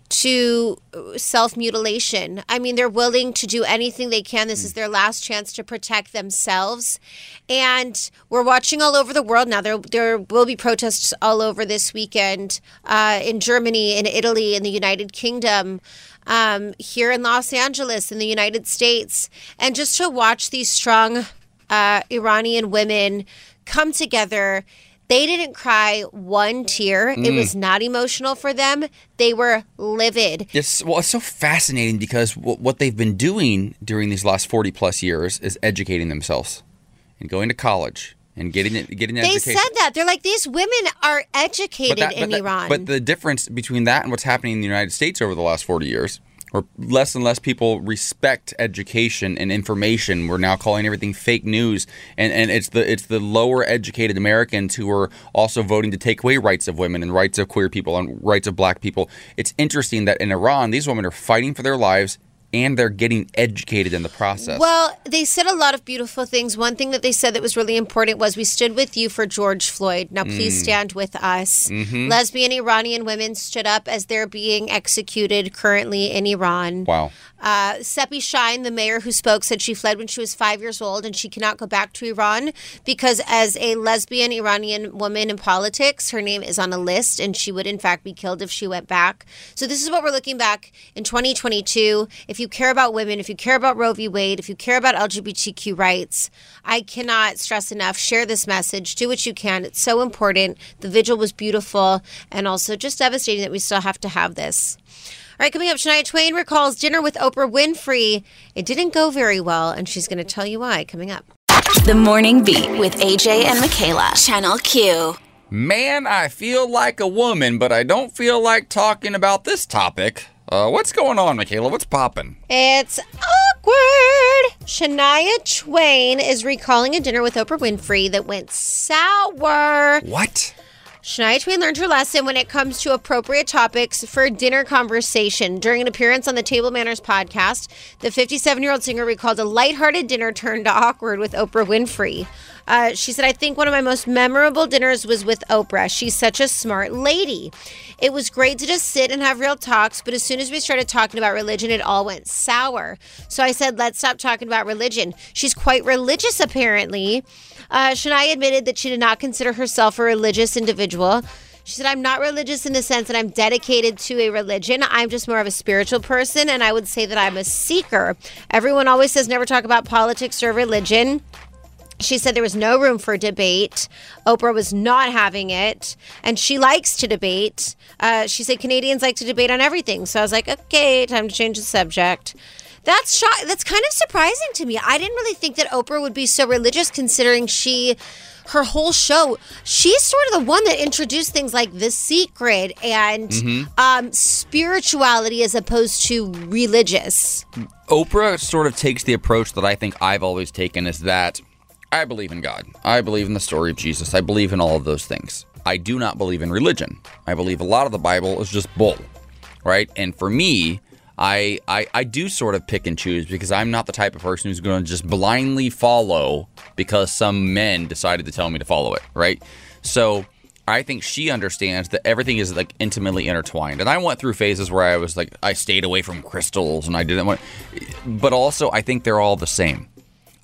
[SPEAKER 4] to self mutilation. I mean, they're willing to do anything they can. This is their last chance to protect themselves. And we're watching all over the world now. There, there will be protests all over this weekend uh, in Germany, in Italy, in the United Kingdom. Um, here in Los Angeles, in the United States, and just to watch these strong uh, Iranian women come together they didn't cry one tear. It
[SPEAKER 3] Mm.
[SPEAKER 4] was not emotional for them. They were livid.
[SPEAKER 3] It's well, it's so fascinating because w- what they've been doing during these last forty plus years is educating themselves and going to college and getting it, getting an
[SPEAKER 4] They
[SPEAKER 3] education.
[SPEAKER 4] said that. They're like, these women are educated
[SPEAKER 3] that-
[SPEAKER 4] in
[SPEAKER 3] that-
[SPEAKER 4] Iran.
[SPEAKER 3] But the difference between that and what's happening in the United States over the last 40 years, where less and less people respect education and information, we're now calling everything fake news, and, and it's the it's the lower educated Americans who are also voting to take away rights of women and rights of queer people and rights of black people. It's interesting that in Iran, these women are fighting for their lives. And they're getting educated in the process.
[SPEAKER 4] Well, they said a lot of beautiful things. One thing that they said that was really important was we stood with you for George Floyd. Now, please
[SPEAKER 3] Mm.
[SPEAKER 4] stand with us.
[SPEAKER 3] Mhm.
[SPEAKER 4] Lesbian Iranian women stood up as they're being executed currently in Iran.
[SPEAKER 3] wow.
[SPEAKER 4] Uh, Sepi Shyne, the mayor who spoke, said she fled when she was five years old and she cannot go back to Iran because, as a lesbian Iranian woman in politics, her name is on a list and she would, in fact, be killed if she went back. So, this is what we're looking back in 2022. If you care about women, if you care about Roe v. Wade, if you care about LGBTQ rights, I cannot stress enough share this message, do what you can. It's so important. The vigil was beautiful and also just devastating that we still have to have this. All right, coming up, Shania Twain recalls dinner with Oprah Winfrey. It didn't go very well, and she's going to tell you why coming up.
[SPEAKER 5] The Morning Beat with AJ and Michaela. Channel Q.
[SPEAKER 3] Man, I feel like a woman, but I don't feel like talking about this topic. Uh, what's going on, Michaela? What's popping?
[SPEAKER 4] It's awkward. Shania Twain is recalling a dinner with Oprah Winfrey that went sour.
[SPEAKER 3] What?
[SPEAKER 4] Shania Twain learned her lesson when it comes to appropriate topics for dinner conversation. During an appearance on the Table Manners podcast, the 57 year old singer recalled a lighthearted dinner turned awkward with Oprah Winfrey. Uh, she said, I think one of my most memorable dinners was with Oprah. She's such a smart lady. It was great to just sit and have real talks, but as soon as we started talking about religion, it all went sour. So I said, let's stop talking about religion. She's quite religious, apparently. Uh, Shania admitted that she did not consider herself a religious individual. She said, I'm not religious in the sense that I'm dedicated to a religion. I'm just more of a spiritual person, and I would say that I'm a seeker. Everyone always says never talk about politics or religion. She said there was no room for debate. Oprah was not having it, and she likes to debate. Uh, she said Canadians like to debate on everything. So I was like, okay, time to change the subject. That's shock. That's kind of surprising to me. I didn't really think that Oprah would be so religious, considering she, her whole show, she's sort of the one that introduced things like The Secret and
[SPEAKER 3] Mhm.
[SPEAKER 4] um, spirituality as opposed to religious.
[SPEAKER 3] Oprah sort of takes the approach that I think I've always taken is that I believe in God. I believe in the story of Jesus. I believe in all of those things. I do not believe in religion. I believe a lot of the Bible is just bull, right? And for me, I, I I do sort of pick and choose because I'm not the type of person who's going to just blindly follow because some men decided to tell me to follow it, right? So I think she understands that everything is like intimately intertwined. And I went through phases where I was like, I stayed away from crystals and I didn't want, but also I think they're all the same.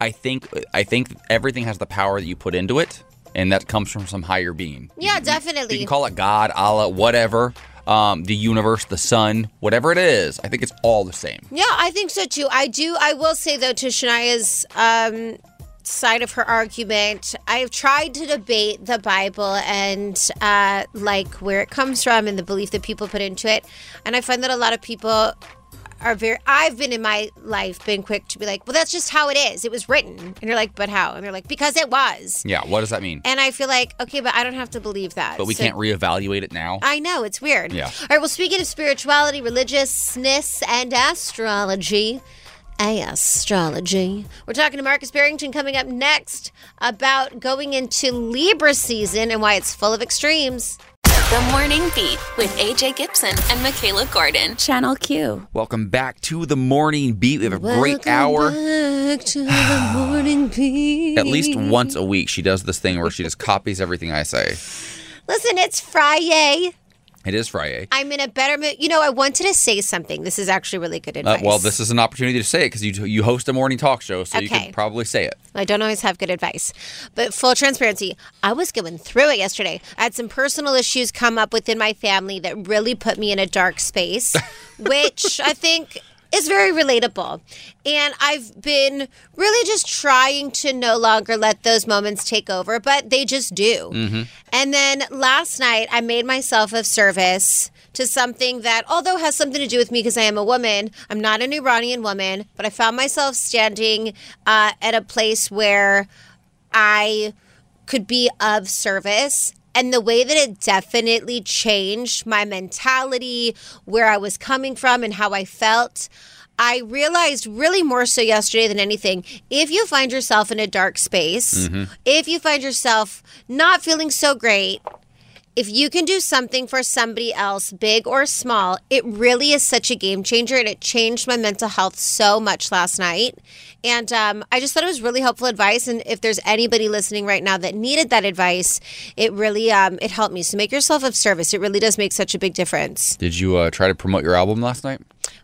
[SPEAKER 3] I think I think everything has the power that you put into it, and that comes from some higher being.
[SPEAKER 4] Yeah,
[SPEAKER 3] You
[SPEAKER 4] definitely.
[SPEAKER 3] You can call it God, Allah, whatever, um, the universe, the sun, whatever it is. I think it's all the same.
[SPEAKER 4] Yeah, I think so too. I do. I will say though, to Shania's um, side of her argument, I've tried to debate the Bible and uh, like where it comes from and the belief that people put into it, and I find that a lot of people are very. I've been in my life been quick to be like, well, that's just how it is. It was written, and you're like, but how? And they're like, because it was.
[SPEAKER 3] Yeah. What does that mean?
[SPEAKER 4] And I feel like, okay, but I don't have to believe that.
[SPEAKER 3] But we
[SPEAKER 4] So-
[SPEAKER 3] can't reevaluate it now.
[SPEAKER 4] I know, it's weird.
[SPEAKER 3] Yeah.
[SPEAKER 4] All right, well, speaking of spirituality, religiousness, and astrology, A astrology, we're talking to Markus Barrington coming up next about going into Libra season and why it's full of extremes.
[SPEAKER 5] The Morning Beat with AJ Gibson and Michaela Gordon.
[SPEAKER 10] Channel Q.
[SPEAKER 3] Welcome back to the morning beat. We have a great hour.
[SPEAKER 4] Back to the morning beat.
[SPEAKER 3] At least once a week, she does this thing where she just copies everything I say.
[SPEAKER 4] Listen, it's Friday.
[SPEAKER 3] It is Friday.
[SPEAKER 4] I'm in a better mood. You know, I wanted to say something. This is actually really good
[SPEAKER 3] Uh,
[SPEAKER 4] advice.
[SPEAKER 3] well, this is an opportunity to say it because you you host a morning talk show, so you
[SPEAKER 4] Okay.
[SPEAKER 3] could probably say it.
[SPEAKER 4] I don't always have good advice. But full transparency, I was going through it yesterday. I had some personal issues come up within my family that really put me in a dark space, which I think is very relatable. And I've been really just trying to no longer let those moments take over, but they just do.
[SPEAKER 11] Mm-hmm.
[SPEAKER 4] And then last night, I made myself of service to something that, although has something to do with me because I am a woman, I'm not an Iranian woman, but I found myself standing uh, at a place where I could be of service. And the way that it definitely changed my mentality, where I was coming from, and how I felt. I realized really more so yesterday than anything if you find yourself in a dark space,
[SPEAKER 11] Mhm.
[SPEAKER 4] if you find yourself not feeling so great, if you can do something for somebody else, big or small, it really is such a game changer. And it changed my mental health so much last night. And um, I just thought it was really helpful advice. And if there's anybody listening right now that needed that advice, it really um, it helped me. So make yourself of service. It really does make such a big difference.
[SPEAKER 3] Did you uh, try to promote your album last night?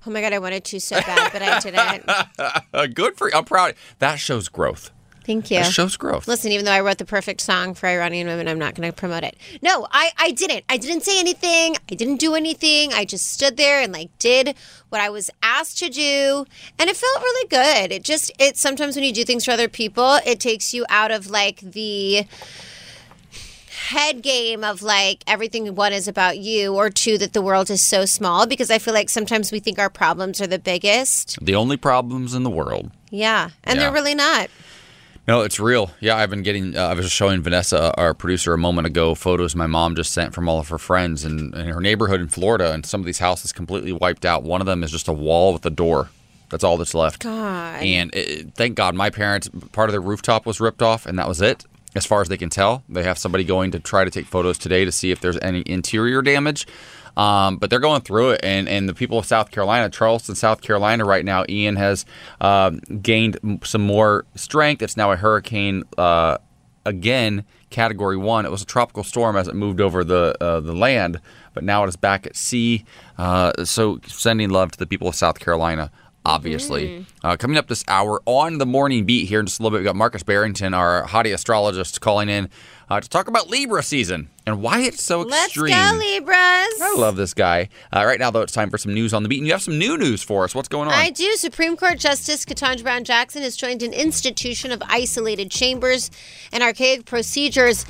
[SPEAKER 4] Oh my god, I wanted to so bad, but I didn't.
[SPEAKER 3] Good for you. I'm proud. That shows growth.
[SPEAKER 4] Thank you.
[SPEAKER 3] That shows growth.
[SPEAKER 4] Listen, even though I wrote the perfect song for Iranian women, I'm not going to promote it. No, I, I didn't. I didn't say anything. I didn't do anything. I just stood there and like did what I was asked to do, and it felt really good. It just it sometimes when you do things for other people, it takes you out of like the head game of like everything one is about you or two that the world is so small because I feel like sometimes we think our problems are the biggest.
[SPEAKER 3] The only problems in the world.
[SPEAKER 4] Yeah, and
[SPEAKER 3] Yeah.
[SPEAKER 4] they're really not.
[SPEAKER 3] No, it's real. Yeah, I've been getting. Uh, I was just showing Vanessa, our producer, a moment ago, photos my mom just sent from all of her friends in, in her neighborhood in Florida, and some of these houses completely wiped out. One of them is just a wall with a door. That's all that's left.
[SPEAKER 4] God.
[SPEAKER 3] And it, thank God, my parents part of their rooftop was ripped off, and that was it. As far as they can tell, they have somebody going to try to take photos today to see if there's any interior damage. Um, but they're going through it, and, and the people of South Carolina, Charleston, South Carolina, right now, Ian has um, gained some more strength. It's now a hurricane uh, again, Category One. It was a tropical storm as it moved over the uh, the land, but now it is back at sea. Uh, so, sending love to the people of South Carolina. Obviously, uh, coming up this hour on the morning beat here in just a little bit, we got Markus Barrington, our hottie astrologist, calling in uh, to talk about Libra season and why it's so extreme.
[SPEAKER 4] Let's go, Libras.
[SPEAKER 3] I love this guy. Uh, right now, though, it's time for some news on the beat, and you have some new news for us. What's going on?
[SPEAKER 4] I do. Supreme Court Justice Ketanji Brown Jackson has joined an institution of isolated chambers and archaic procedures.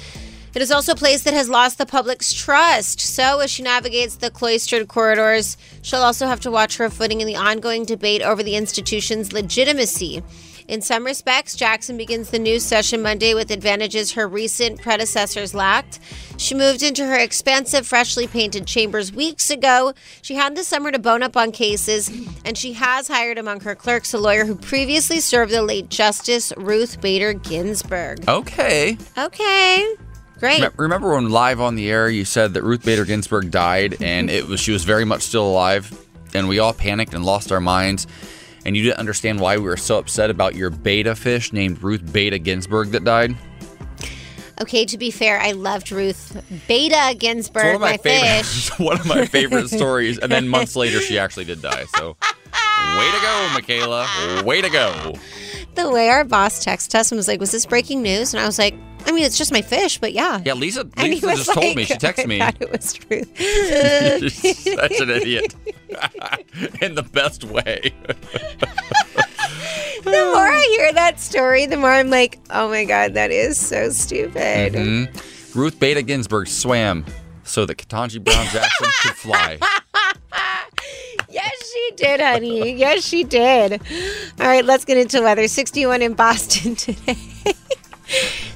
[SPEAKER 4] It is also a place that has lost the public's trust. So, as she navigates the cloistered corridors, she'll also have to watch her footing in the ongoing debate over the institution's legitimacy. In some respects, Jackson begins the new session Monday with advantages her recent predecessors lacked. She moved into her expansive, freshly painted chambers weeks ago. She had the summer to bone up on cases, and she has hired among her clerks a lawyer who previously served the late Justice Ruth Bader Ginsburg.
[SPEAKER 3] okay.
[SPEAKER 4] Okay, great.
[SPEAKER 3] Remember when live on the air you said that Ruth Bader Ginsburg died and it was she was very much still alive and we all panicked and lost our minds and you didn't understand why we were so upset about your beta fish named Ruth Beta Ginsburg that died?
[SPEAKER 4] Okay, to be fair, I loved Ruth Beta Ginsburg,
[SPEAKER 3] It's one of my,
[SPEAKER 4] my,
[SPEAKER 3] favorite
[SPEAKER 4] fish.
[SPEAKER 3] one of my favorite stories and then months later she actually did die. So way to go, Michaela. Way to go.
[SPEAKER 4] The way our boss texted us and was like, "Was this breaking news?" And I was like, "I mean, it's just my fish, but yeah."
[SPEAKER 3] Yeah, Lisa, Lisa just told me. She texted me.
[SPEAKER 4] I thought it was true.
[SPEAKER 3] Such an idiot. In the best way.
[SPEAKER 4] the more I hear that story, the more I'm like, "Oh my god, that is so stupid."
[SPEAKER 3] Mhm. Ruth Beta Ginsburg swam so that Ketanji Brown Jackson could fly.
[SPEAKER 4] Yes, she did, honey. Yes, she did. All right, let's get into weather. 61 in Boston today.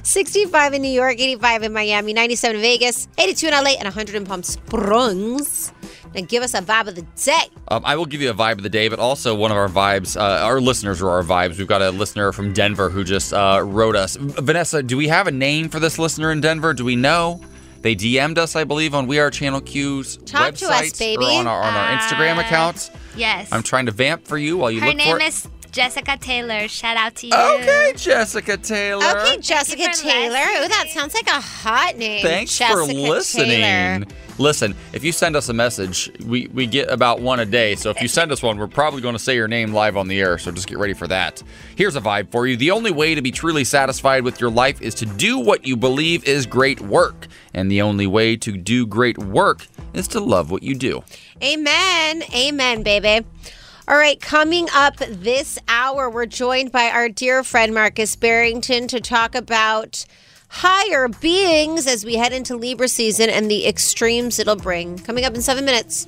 [SPEAKER 4] 65 in New York, 85 in Miami, 97 in Vegas, 82 in LA, and 100 in Palm Springs. Now give us a vibe of the day.
[SPEAKER 3] Um, I will give you a vibe of the day, but also one of our vibes. Uh, our listeners are our vibes. We've got a listener from Denver who just uh, wrote us. Vanessa, do we have a name for this listener in Denver? Do we know? They DM'd us, I believe, on We Are Channel Q's
[SPEAKER 4] Talk to
[SPEAKER 3] website
[SPEAKER 4] us, baby.
[SPEAKER 3] or on our, on our Instagram
[SPEAKER 9] Uh,
[SPEAKER 3] accounts.
[SPEAKER 9] Yes.
[SPEAKER 3] I'm trying to vamp for you while you
[SPEAKER 9] Her
[SPEAKER 3] look
[SPEAKER 9] name
[SPEAKER 3] for it.
[SPEAKER 9] is Jessica Taylor. Shout out to you.
[SPEAKER 3] Okay, Jessica Taylor.
[SPEAKER 4] Okay, Jessica Taylor. Oh, that sounds like a hot name.
[SPEAKER 3] Thanks
[SPEAKER 4] Jessica
[SPEAKER 3] for listening.
[SPEAKER 4] Taylor.
[SPEAKER 3] Listen, if you send us a message, we, we get about one a day. So if you send us one, we're probably going to say your name live on the air. So just get ready for that. Here's a vibe for you. The only way to be truly satisfied with your life is to do what you believe is great work. And the only way to do great work is to love what you do.
[SPEAKER 4] Amen. Amen, baby. All right, coming up this hour, we're joined by our dear friend Markus Barrington to talk about higher beings as we head into Libra season and the extremes it'll bring. Coming up in seven minutes.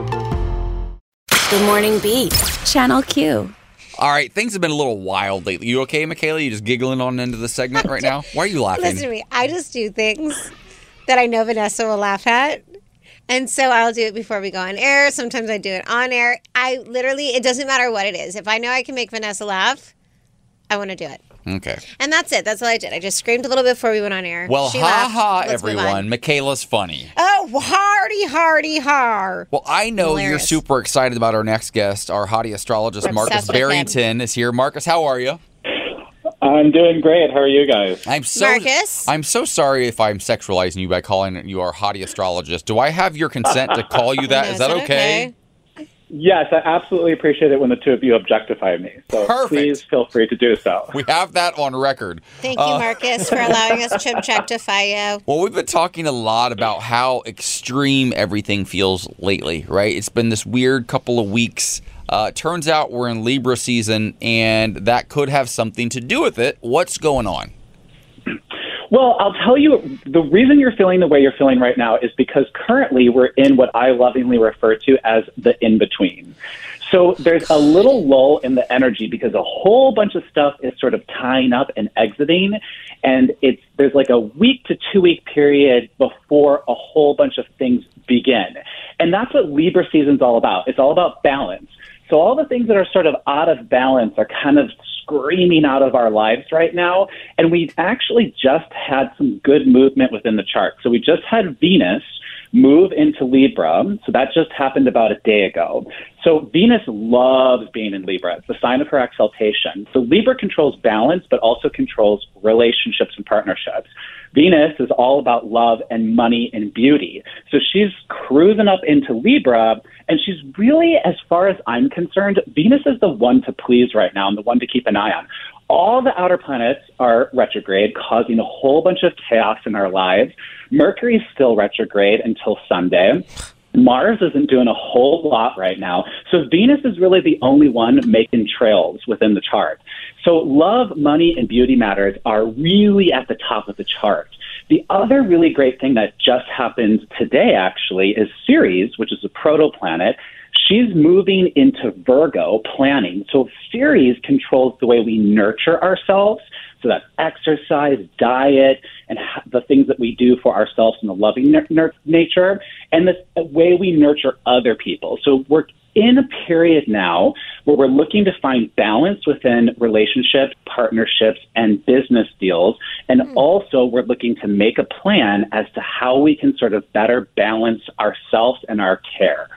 [SPEAKER 5] Good morning, Beat.
[SPEAKER 10] Channel Q.
[SPEAKER 3] All right, things have been a little wild lately. You okay, Michaela? You just giggling on into the segment right now? Why are you laughing?
[SPEAKER 4] Listen to me. I just do things that I know Vanessa will laugh at. And so I'll do it before we go on air. Sometimes I do it on air. I literally, it doesn't matter what it is. If I know I can make Vanessa laugh, I want to do it.
[SPEAKER 3] Okay.
[SPEAKER 4] And that's it. That's all I did. I just screamed a little bit before we went on air.
[SPEAKER 3] Well,
[SPEAKER 4] She
[SPEAKER 3] ha
[SPEAKER 4] laughed.
[SPEAKER 3] ha,
[SPEAKER 4] Let's
[SPEAKER 3] everyone. Michaela's funny.
[SPEAKER 4] Oh, hardy, hardy, har.
[SPEAKER 3] Well, I know you're super excited about our next guest. Our hottie astrologist,
[SPEAKER 4] We're
[SPEAKER 3] Markus
[SPEAKER 4] obsessed with him.
[SPEAKER 3] Barrington, is here. Markus, how are you?
[SPEAKER 12] I'm doing great. How are you guys?
[SPEAKER 3] I'm so
[SPEAKER 4] Markus?
[SPEAKER 3] I'm so sorry if I'm sexualizing you by calling you our hottie astrologist. Do I have your consent to call you that?
[SPEAKER 4] No,
[SPEAKER 3] Is that
[SPEAKER 4] is that
[SPEAKER 3] okay?
[SPEAKER 4] okay?
[SPEAKER 12] Yes, I absolutely appreciate it when the two of you objectify me. So
[SPEAKER 3] Perfect.
[SPEAKER 12] please feel free to do so.
[SPEAKER 3] We have that on record.
[SPEAKER 4] Thank you,
[SPEAKER 3] Uh,
[SPEAKER 4] Markus, for allowing us to objectify you.
[SPEAKER 3] Well, we've been talking a lot about how extreme everything feels lately, right? It's been this weird couple of weeks. Uh, turns out we're in Libra season, and that could have something to do with it. What's going on?
[SPEAKER 12] Well, I'll tell you, the reason you're feeling the way you're feeling right now is because currently we're in what I lovingly refer to as the in between. So there's a little lull in the energy because a whole bunch of stuff is sort of tying up and exiting, and it's there's like a week to two week period before a whole bunch of things begin, and that's what Libra season's all about. It's all about balance. So all the things that are sort of out of balance are kind of screaming out of our lives right now. And we've actually just had some good movement within the chart. So we just had Venus move into Libra. So that just happened about a day ago. So Venus loves being in Libra. It's the sign of her exaltation. So Libra controls balance, but also controls relationships and partnerships. Venus is all about love and money and beauty. So she's cruising up into Libra, and she's really, as far as I'm concerned, Venus is the one to please right now and the one to keep an eye on. All the outer planets are retrograde, causing a whole bunch of chaos in our lives. Mercury's still retrograde until Sunday. Mars isn't doing a whole lot right now. So Venus is really the only one making trails within the chart. So love, money, and beauty matters are really at the top of the chart. The other really great thing that just happened today, actually, is Ceres, which is a protoplanet. She's moving into Virgo planning. So Ceres controls the way we nurture ourselves. So that's exercise, diet, and the things that we do for ourselves in the loving nature, and the way we nurture other people. So we're in a period now where we're looking to find balance within relationships, partnerships, and business deals. And mm-hmm. also, we're looking to make a plan as to how we can sort of better balance ourselves and our care.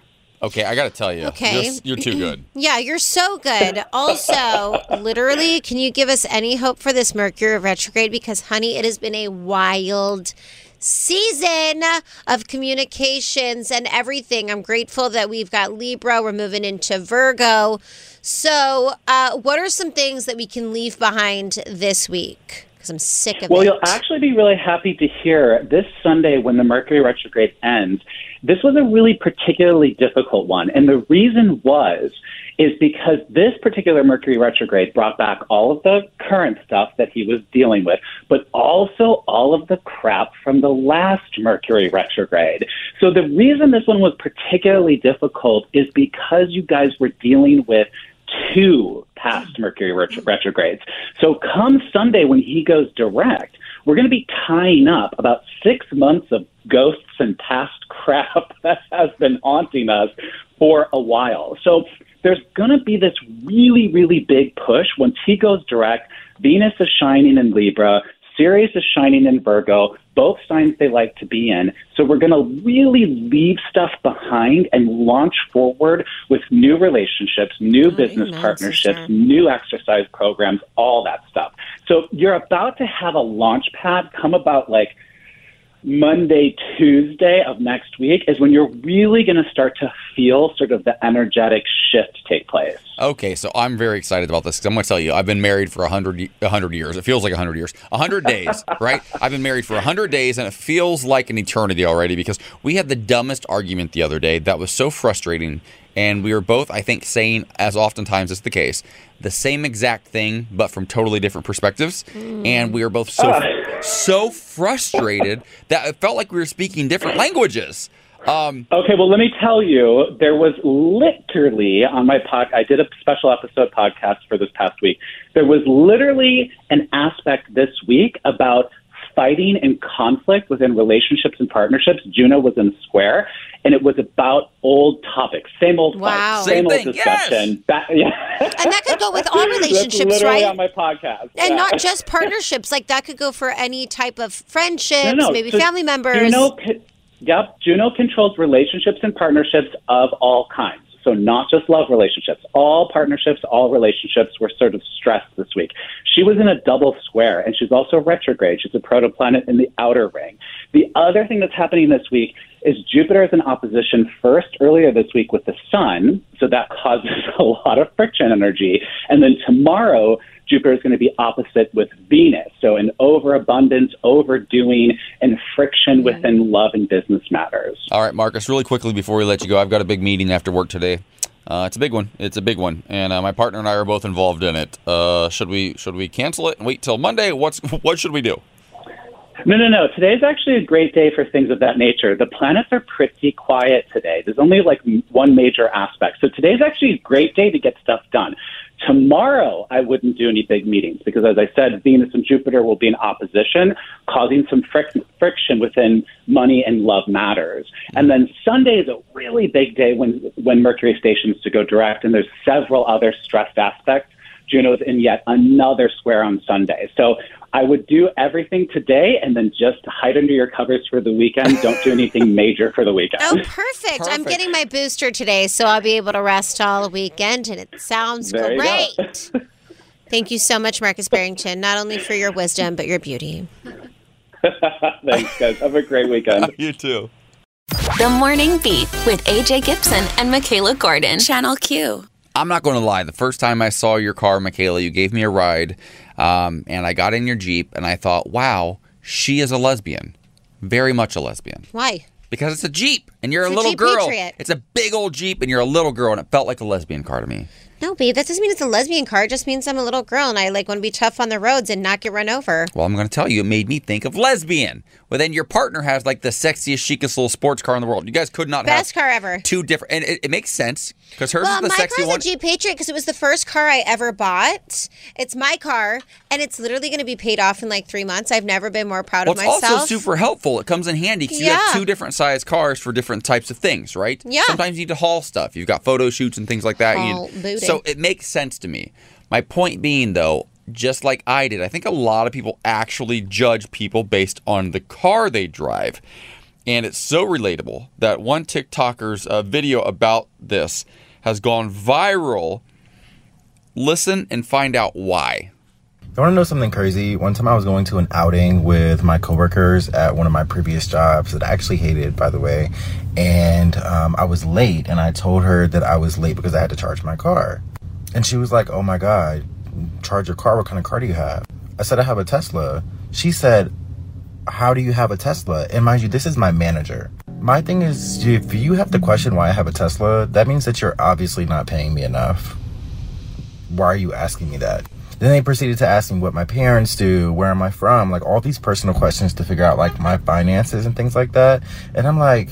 [SPEAKER 3] Okay, I got to tell you,
[SPEAKER 4] Okay.
[SPEAKER 3] you're, you're too good.
[SPEAKER 4] Yeah, you're so good. Also, literally, can you give us any hope for this Mercury retrograde? Because, honey, it has been a wild season of communications and everything. I'm grateful that we've got Libra, we're moving into Virgo. So, uh, what are some things that we can leave behind this week? Because I'm sick of
[SPEAKER 12] Well,
[SPEAKER 4] it.
[SPEAKER 12] Well, you'll actually be really happy to hear this Sunday when the Mercury retrograde ends. This was a really particularly difficult one. And the reason was, is because this particular Mercury retrograde brought back all of the current stuff that he was dealing with, but also all of the crap from the last Mercury retrograde. So the reason this one was particularly difficult is because you guys were dealing with two past Mercury retro- retrogrades. So come Sunday when he goes direct, we're going to be tying up about six months of ghosts and past crap that has been haunting us for a while. So there's going to be this really, really big push once he goes direct. Venus is shining in Libra. Ceres is shining in Virgo, both signs they like to be in. So we're going to really leave stuff behind and launch forward with new relationships, new oh, business partnerships, new exercise programs, all that stuff. So you're about to have a launch pad come about like Monday, Tuesday of next week is when you're really going to start to feel sort of the energetic shift take place.
[SPEAKER 3] Okay, so I'm very excited about this because I'm going to tell you, I've been married for 100, 100 years. It feels like 100 years. 100 days, right? I've been married for 100 days and it feels like an eternity already because we had the dumbest argument the other day that was so frustrating. And we were both, I think, saying, as oftentimes is the case, the same exact thing, but from totally different perspectives. And we were both so, so frustrated that it felt like we were speaking different languages. Um,
[SPEAKER 12] Okay, well, let me tell you, there was literally on my pod, I did a special episode podcast for this past week. There was literally an aspect this week about fighting and conflict within relationships and partnerships. Juno was in Square, and it was about old topics, same old
[SPEAKER 4] Wow.
[SPEAKER 12] fights, same,
[SPEAKER 4] Same
[SPEAKER 12] old
[SPEAKER 4] thing,
[SPEAKER 12] discussion. Ba- yeah.
[SPEAKER 4] and that could go with all relationships,
[SPEAKER 12] literally
[SPEAKER 4] right?
[SPEAKER 12] on my podcast.
[SPEAKER 4] and
[SPEAKER 12] Yeah.
[SPEAKER 4] not just partnerships. Like that could go for any type of friendships,
[SPEAKER 12] No, no,
[SPEAKER 4] maybe
[SPEAKER 12] so
[SPEAKER 4] family members.
[SPEAKER 12] Juno, yep, Juno controls relationships and partnerships of all kinds. So not just love relationships, all partnerships, all relationships were sort of stressed this week. She was in a double square, and she's also retrograde. She's a protoplanet in the outer ring. The other thing that's happening this week is Jupiter is in opposition first earlier this week with the Sun, so that causes a lot of friction energy. And then tomorrow, Jupiter is going to be opposite with Venus, so an overabundance, overdoing, and friction within love and business matters.
[SPEAKER 3] All right, Markus, really quickly before we let you go, I've got a big meeting after work today. Uh, it's a big one. It's a big one, and uh, my partner and I are both involved in it. Uh, should we should we cancel it and wait till Monday? What's what should we do?
[SPEAKER 12] No, no, no. Today's actually a great day for things of that nature. The planets are pretty quiet today. There's only like one major aspect. So today's actually a great day to get stuff done. Tomorrow, I wouldn't do any big meetings because, as I said, Venus and Jupiter will be in opposition, causing some fric- friction within money and love matters. Mm-hmm. And then Sunday is a really big day when, when Mercury stations to go direct, and there's several other stressed aspects. Juno's in yet another square on Sunday. So I would do everything today and then just hide under your covers for the weekend. Don't do anything major for the weekend.
[SPEAKER 4] Oh, perfect. I'm getting my booster today, so I'll be able to rest all weekend, and it sounds
[SPEAKER 12] There you
[SPEAKER 4] great. Thank you so much, Markus Barrington, not only for your wisdom, but your beauty.
[SPEAKER 12] Thanks, guys. Have a great weekend.
[SPEAKER 3] you too.
[SPEAKER 5] The Morning Beat with AJ Gibson and Michaela Gordon. Channel Q.
[SPEAKER 3] I'm not going to lie. The first time I saw your car, Michaela, you gave me a ride, um, and I got in your Jeep, and I thought, wow, she is a lesbian. Very much a lesbian.
[SPEAKER 4] Why?
[SPEAKER 3] Because it's a Jeep, and you're
[SPEAKER 4] It's
[SPEAKER 3] a little
[SPEAKER 4] Jeep
[SPEAKER 3] girl.
[SPEAKER 4] Patriot.
[SPEAKER 3] It's a big old Jeep, and you're a little girl, and it felt like a lesbian car to me.
[SPEAKER 4] No, babe, that doesn't mean it's a lesbian car. It just means I'm a little girl and I like want to be tough on the roads and not get run over.
[SPEAKER 3] Well, I'm going to tell you, it made me think of lesbian. Well, then your partner has like the sexiest, chicest little sports car in the world. You guys could not
[SPEAKER 4] Best
[SPEAKER 3] have
[SPEAKER 4] car ever.
[SPEAKER 3] two different, and it, it makes sense because hers
[SPEAKER 4] well,
[SPEAKER 3] is the
[SPEAKER 4] my
[SPEAKER 3] sexy
[SPEAKER 4] car's
[SPEAKER 3] one.
[SPEAKER 4] a Jeep Patriot because it was the first car I ever bought. It's my car, and it's literally going to be paid off in like three months. I've never been more proud
[SPEAKER 3] Well,
[SPEAKER 4] of
[SPEAKER 3] it's
[SPEAKER 4] myself.
[SPEAKER 3] also super helpful. It comes in handy because you have two different size cars for different types of things, right?
[SPEAKER 4] Yeah.
[SPEAKER 3] Sometimes you need to haul stuff. You've got photo shoots and things like that. You-
[SPEAKER 4] Haul
[SPEAKER 3] so it makes sense to me. My point being, though, just like I did, I think a lot of people actually judge people based on the car they drive. And it's so relatable that one TikToker's uh, video about this has gone viral. Listen and find out why.
[SPEAKER 13] You want to know something crazy? One time I was going to an outing with my coworkers at one of my previous jobs that I actually hated, by the way. And um, I was late, and I told her that I was late because I had to charge my car. And she was like, Oh my God, charge your car? What kind of car do you have? I said, I have a Tesla. She said, How do you have a Tesla? And mind you, this is my manager. My thing is, if you have to question why I have a Tesla, that means that you're obviously not paying me enough. Why are you asking me that? Then they proceeded to ask me what my parents do, where am I from, like all these personal questions to figure out like my finances and things like that. And I'm like,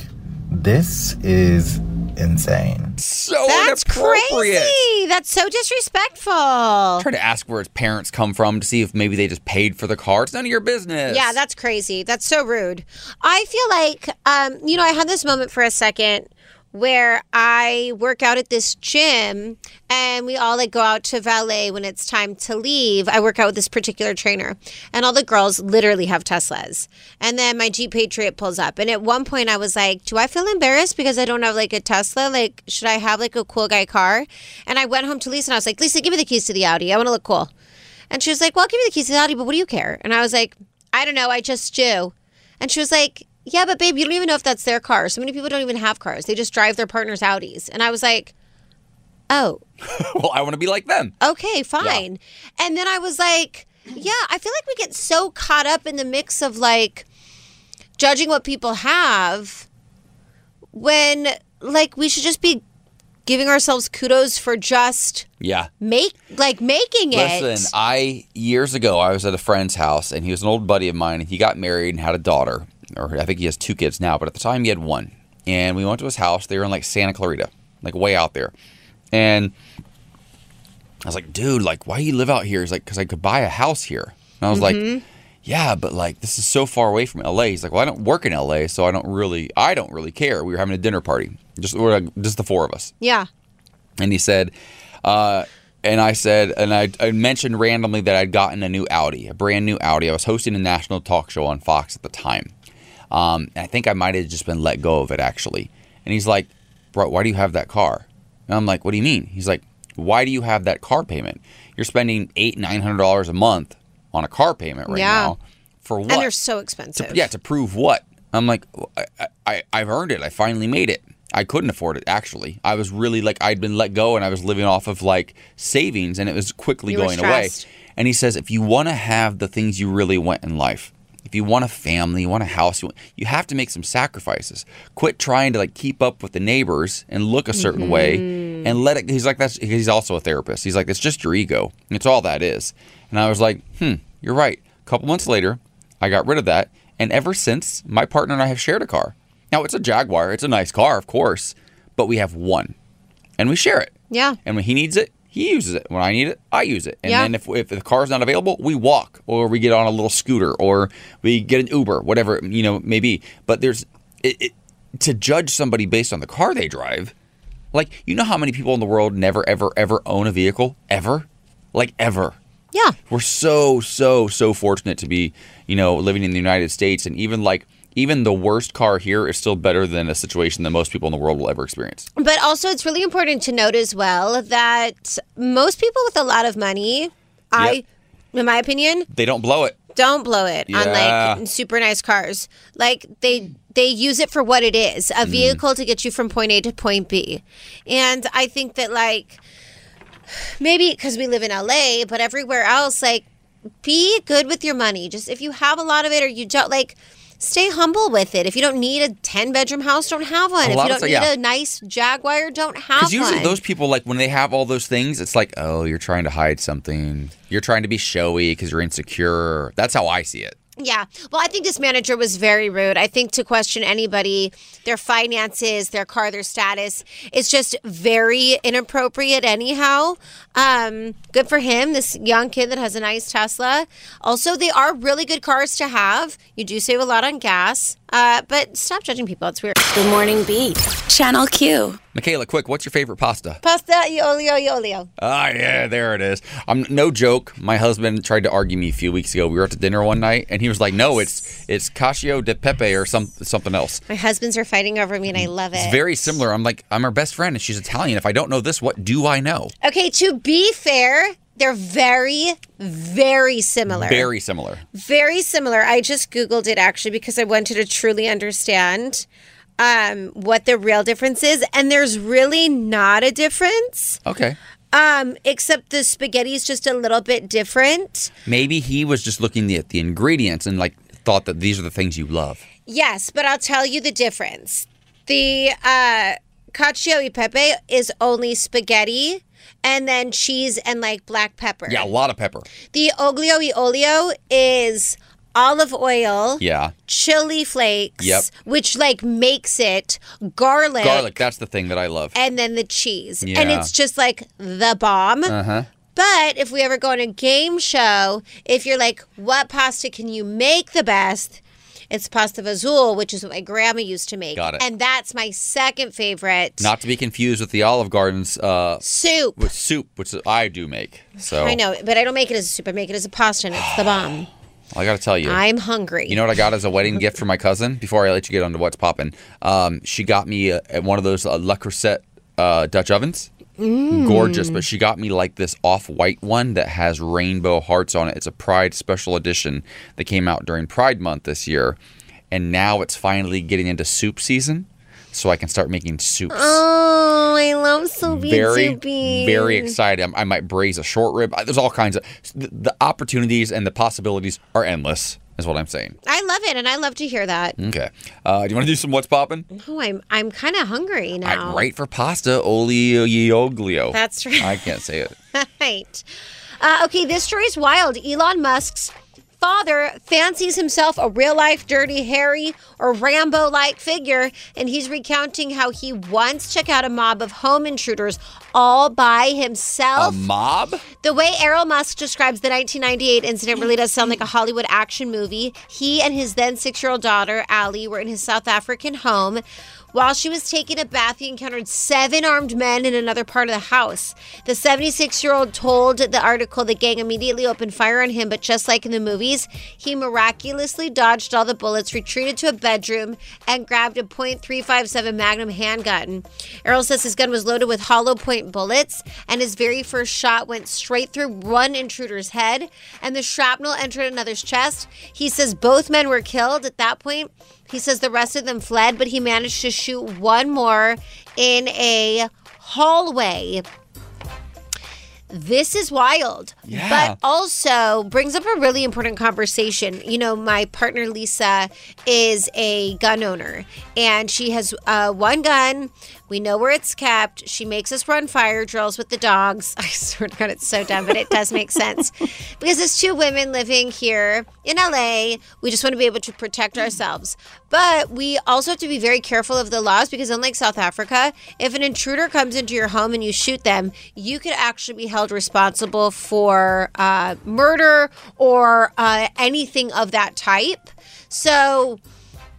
[SPEAKER 13] this is insane.
[SPEAKER 3] So
[SPEAKER 4] That's crazy. That's so disrespectful.
[SPEAKER 3] Try to ask where his parents come from to see if maybe they just paid for the car. It's none of your business.
[SPEAKER 4] Yeah, that's crazy. That's so rude. I feel like, um, you know, I had this moment for a second where I work out at this gym and we all like go out to valet when it's time to leave. I work out with this particular trainer and all the girls literally have Teslas. And then my Jeep Patriot pulls up. And at one point I was like, do I feel embarrassed because I don't have like a Tesla? Like, should I have like a cool guy car? And I went home to Lisa and I was like, Lisa, give me the keys to the Audi. I want to look cool. And she was like, Well, give me the keys to the Audi, but what do you care? And I was like, I don't know. I just do. And she was like, Yeah, but babe, you don't even know if that's their car. So many people don't even have cars. They just drive their partner's Audis. And I was like, Oh,
[SPEAKER 3] well, I want to be like them.
[SPEAKER 4] okay, fine. And then I was like, Yeah, I feel like we get so caught up in the mix of like judging what people have when like we should just be giving ourselves kudos for just
[SPEAKER 3] Yeah.
[SPEAKER 4] make like making it.
[SPEAKER 3] Listen, I years ago I was at a friend's house and he was an old buddy of mine and he got married and had a daughter. Or I think he has two kids now, but at the time he had one. And we went to his house. They were in like Santa Clarita, like way out there. And I was like, dude, like, why do you live out here? He's like, because I could buy a house here. And I was
[SPEAKER 4] Mhm.
[SPEAKER 3] like, yeah, but like, this is so far away from LA. He's like, well, I don't work in LA, so I don't really, I don't really care. We were having a dinner party, just we're like, just the four of us.
[SPEAKER 4] yeah.
[SPEAKER 3] And he said, uh, and I said, and I, I mentioned randomly that I'd gotten a new Audi, a brand new Audi. I was hosting a national talk show on Fox at the time. Um, I think I might have just been let go of it actually. And he's like, bro, why do you have that car? And I'm like, what do you mean? He's like, why do you have that car payment? You're spending eight, nine hundred dollars a month on a car payment right
[SPEAKER 4] Yeah.
[SPEAKER 3] now. For what?
[SPEAKER 4] And they're so expensive.
[SPEAKER 3] yeah, to prove what? I'm like, I, I, I've earned it. I finally made it. I couldn't afford it, actually. I was really like, I'd been let go and I was living off of like savings and it was quickly
[SPEAKER 4] You
[SPEAKER 3] going away. And he says, if you want to have the things you really want in life, if you want a family, you want a house, you, want, you have to make some sacrifices. Quit trying to like keep up with the neighbors and look a certain way and let it. He's like, that's, he's also a therapist. He's like, it's just your ego. It's all that is. And I was like, hmm, you're right. A couple months later, I got rid of that. And ever since, my partner and I have shared a car. Now, it's a Jaguar. It's a nice car, of course, but we have one and we share it.
[SPEAKER 4] Yeah.
[SPEAKER 3] And when he needs it, he uses it. When I need it, I use it. And
[SPEAKER 4] Yeah.
[SPEAKER 3] then if, if the car's not available, we walk or we get on a little scooter or we get an Uber, whatever, you know, maybe. But there's it, it, to judge somebody based on the car they drive. Like, you know how many people in the world never, ever, ever own a vehicle? Ever? Like, ever.
[SPEAKER 4] Yeah.
[SPEAKER 3] We're so, so, so fortunate to be, you know, living in the United States. And even like, even the worst car here is still better than a situation that most people in the world will ever experience.
[SPEAKER 4] But also, it's really important to note as well that most people with a lot of money, I, in my opinion,
[SPEAKER 3] They don't blow it.
[SPEAKER 4] don't blow it on like super nice cars. Like they they use it for what it is,
[SPEAKER 3] Mm.
[SPEAKER 4] a vehicle to get you from point A to point B. And I think that like maybe because we live in LA, but everywhere else, like be good with your money. Just if you have a lot of it or you don't like. Stay humble with it. If you don't need a ten bedroom house, don't have one. If you don't need
[SPEAKER 3] yeah.
[SPEAKER 4] a nice Jaguar, don't have one.
[SPEAKER 3] Because usually those people, like when they have all those things, it's like, oh, you're trying to hide something. You're trying to be showy because you're insecure. That's how I see it.
[SPEAKER 4] Yeah. Well, I think this manager was very rude. I think to question anybody, their finances, their car, their status, is just very inappropriate, anyhow. Um, good for him, this young kid that has a nice Tesla. Also, they are really good cars to have. You do save a lot on gas, uh, but stop judging people. It's weird.
[SPEAKER 11] Good morning, Beat. Channel Q.
[SPEAKER 3] Michaela, quick, what's your favorite pasta?
[SPEAKER 4] Pasta y olio y olio.
[SPEAKER 3] Ah, yeah, there it is. I'm no joke. My husband tried to argue me a few weeks ago. We were at the dinner one night, and he was like, "No, it's it's cacio de pepe or some something else."
[SPEAKER 4] My husbands are fighting over me, and I love it.
[SPEAKER 3] It's very similar. I'm like, I'm her best friend, and she's Italian. If I don't know this, what do I know?
[SPEAKER 4] Okay, to be fair, they're very, very similar.
[SPEAKER 3] Very similar.
[SPEAKER 4] Very similar. I just Googled it actually because I wanted to truly understand um, what the real difference is. And there's really not a difference,
[SPEAKER 3] Okay.
[SPEAKER 4] um, except the spaghetti is just a little bit different.
[SPEAKER 3] Maybe he was just looking at the ingredients and like thought that these are the things you love.
[SPEAKER 4] Yes, but I'll tell you the difference. The uh, cacio e pepe is only spaghetti and then cheese and like black pepper.
[SPEAKER 3] Yeah, a lot of pepper.
[SPEAKER 4] The oglio e olio is olive oil.
[SPEAKER 3] Yeah.
[SPEAKER 4] chili flakes,
[SPEAKER 3] Yep.
[SPEAKER 4] which like makes it garlic,
[SPEAKER 3] Garlic, that's the thing that I love.
[SPEAKER 4] and then the cheese. And it's just like the bomb.
[SPEAKER 3] Uh huh.
[SPEAKER 4] But if we ever go on a game show, if you're like, what pasta can you make the best? It's pasta vazul, which is what my grandma used to make.
[SPEAKER 3] Got it.
[SPEAKER 4] And that's my second favorite.
[SPEAKER 3] Not to be confused with the Olive Garden's uh,
[SPEAKER 4] soup.
[SPEAKER 3] with soup, which I do make. So
[SPEAKER 4] I know, but I don't make it as a soup. I make it as a pasta, and it's the bomb.
[SPEAKER 3] I got to tell you.
[SPEAKER 4] I'm hungry.
[SPEAKER 3] You know what I got as a wedding gift for my cousin? Before I let you get on to what's popping, um, she got me uh one of those uh, Le Creuset uh, Dutch ovens.
[SPEAKER 4] Mm.
[SPEAKER 3] Gorgeous, but she got me like this off-white one that has rainbow hearts on it. It's a Pride special edition that came out during Pride Month this year, and now it's finally getting into soup season, so I can start making soups.
[SPEAKER 4] Oh, I love soupy
[SPEAKER 3] very,
[SPEAKER 4] soupy.
[SPEAKER 3] very excited. I I might braise a short rib. There's all kinds of the, the opportunities and the possibilities are endless. Is what I'm saying.
[SPEAKER 4] I love it, and I love to hear that.
[SPEAKER 3] Okay. Uh, do you want to do some what's popping?
[SPEAKER 4] Oh, I'm I'm kind of hungry now.
[SPEAKER 3] I, right for pasta, olio.
[SPEAKER 4] That's right.
[SPEAKER 3] I can't say it.
[SPEAKER 4] right. Uh, okay, this story is wild. Elon Musk's father fancies himself a real life Dirty Harry or Rambo like figure, and he's recounting how he once took out a mob of home intruders all by himself.
[SPEAKER 3] A mob?
[SPEAKER 4] The way Errol Musk describes the 1998 incident really does sound like a Hollywood action movie. He and his then six year old daughter, Allie, were in his South African home. While she was taking a bath, he encountered seven armed men in another part of the house. The 76 year old told the article the gang immediately opened fire on him, but just like in the movies, he miraculously dodged all the bullets, retreated to a bedroom, and grabbed a .357 Magnum handgun. Errol says his gun was loaded with hollow point point bullets, and his very first shot went straight through one intruder's head, and the shrapnel entered another's chest. He says both men were killed at that point. He says the rest of them fled, but he managed to shoot one more in a hallway this is wild.
[SPEAKER 3] Yeah.
[SPEAKER 4] But also brings up a really important conversation. You know, my partner Lisa is a gun owner and she has uh, one gun. We know where it's kept. She makes us run fire drills with the dogs. I swear to God, it's so dumb, but it does make sense. Because as two women living here in LA, we just want to be able to protect ourselves. But we also have to be very careful of the laws because, unlike South Africa, if an intruder comes into your home and you shoot them, you could actually be held responsible for uh, murder or uh, anything of that type. So,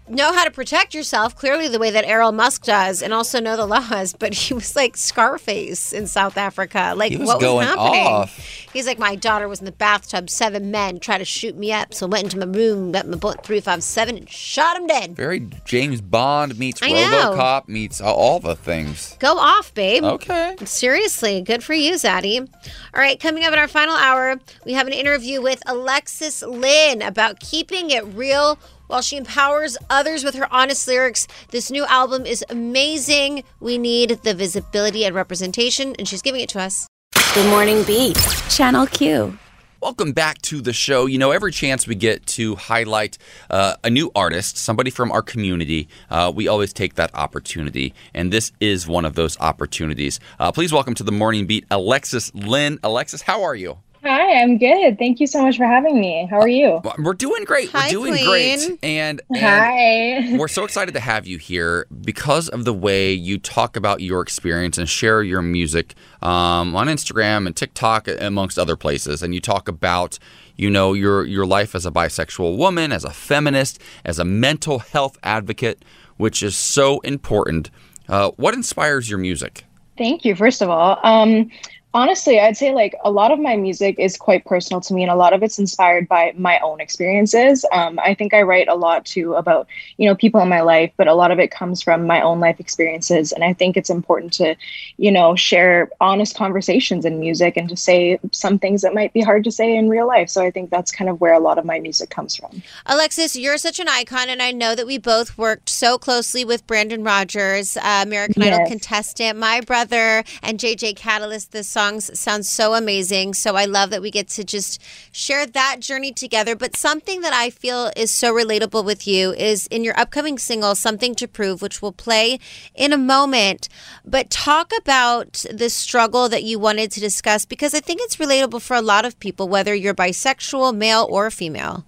[SPEAKER 4] know how to protect yourself clearly the way that Errol Musk does and also know the laws but he was like Scarface in South Africa like
[SPEAKER 3] He was
[SPEAKER 4] what
[SPEAKER 3] going
[SPEAKER 4] was happening
[SPEAKER 3] off.
[SPEAKER 4] he's like my daughter was in the bathtub seven men tried to shoot me up so I went into my room got my bullet 357 and shot him dead
[SPEAKER 3] Very James Bond meets
[SPEAKER 4] I know.
[SPEAKER 3] RoboCop meets all, all the things.
[SPEAKER 4] Go off, babe.
[SPEAKER 3] Okay.
[SPEAKER 4] Seriously, good for you, Zaddy. All right, coming up in our final hour, we have an interview with Alexis Lynn about keeping it real while she empowers others with her honest lyrics. This new album is amazing. We need the visibility and representation, and she's giving it to us.
[SPEAKER 5] Good morning, Beat.
[SPEAKER 10] Channel Q.
[SPEAKER 3] Welcome back to the show. You know, every chance we get to highlight uh, a new artist, somebody from our community, uh, we always take that opportunity. And this is one of those opportunities. Uh, please welcome to the Morning Beat, Alexis Lynn. Alexis, how are you?
[SPEAKER 14] Hi, I'm good. Thank you so much for having me. How are you?
[SPEAKER 3] We're doing great.
[SPEAKER 14] Hi,
[SPEAKER 3] we're doing
[SPEAKER 14] Queen.
[SPEAKER 3] great. And, and
[SPEAKER 14] Hi.
[SPEAKER 3] we're so excited to have you here because of the way you talk about your experience and share your music um, on Instagram and TikTok, amongst other places. And you talk about, you know, your your life as a bisexual woman, as a feminist, as a mental health advocate, which is so important. Uh, what inspires your music?
[SPEAKER 14] Thank you, first of all. Um, honestly, I'd say like a lot of my music is quite personal to me, and a lot of it's inspired by my own experiences. Um, I think I write a lot too about you know people in my life, but a lot of it comes from my own life experiences. And I think it's important to you know share honest conversations in music and to say some things that might be hard to say in real life. So I think that's kind of where a lot of my music comes from.
[SPEAKER 4] Alexis, you're such an icon, and I know that we both worked so closely with Brandon Rogers, uh, American Idol contestant, my brother, and JJ Catalyst. The songs so amazing. So I love that we get to just share that journey together. But something that I feel is so relatable with you is in your upcoming single, Something to Prove, which we'll play in a moment. But talk about the struggle that you wanted to discuss because I think it's relatable for a lot of people, whether you're bisexual, male, or female.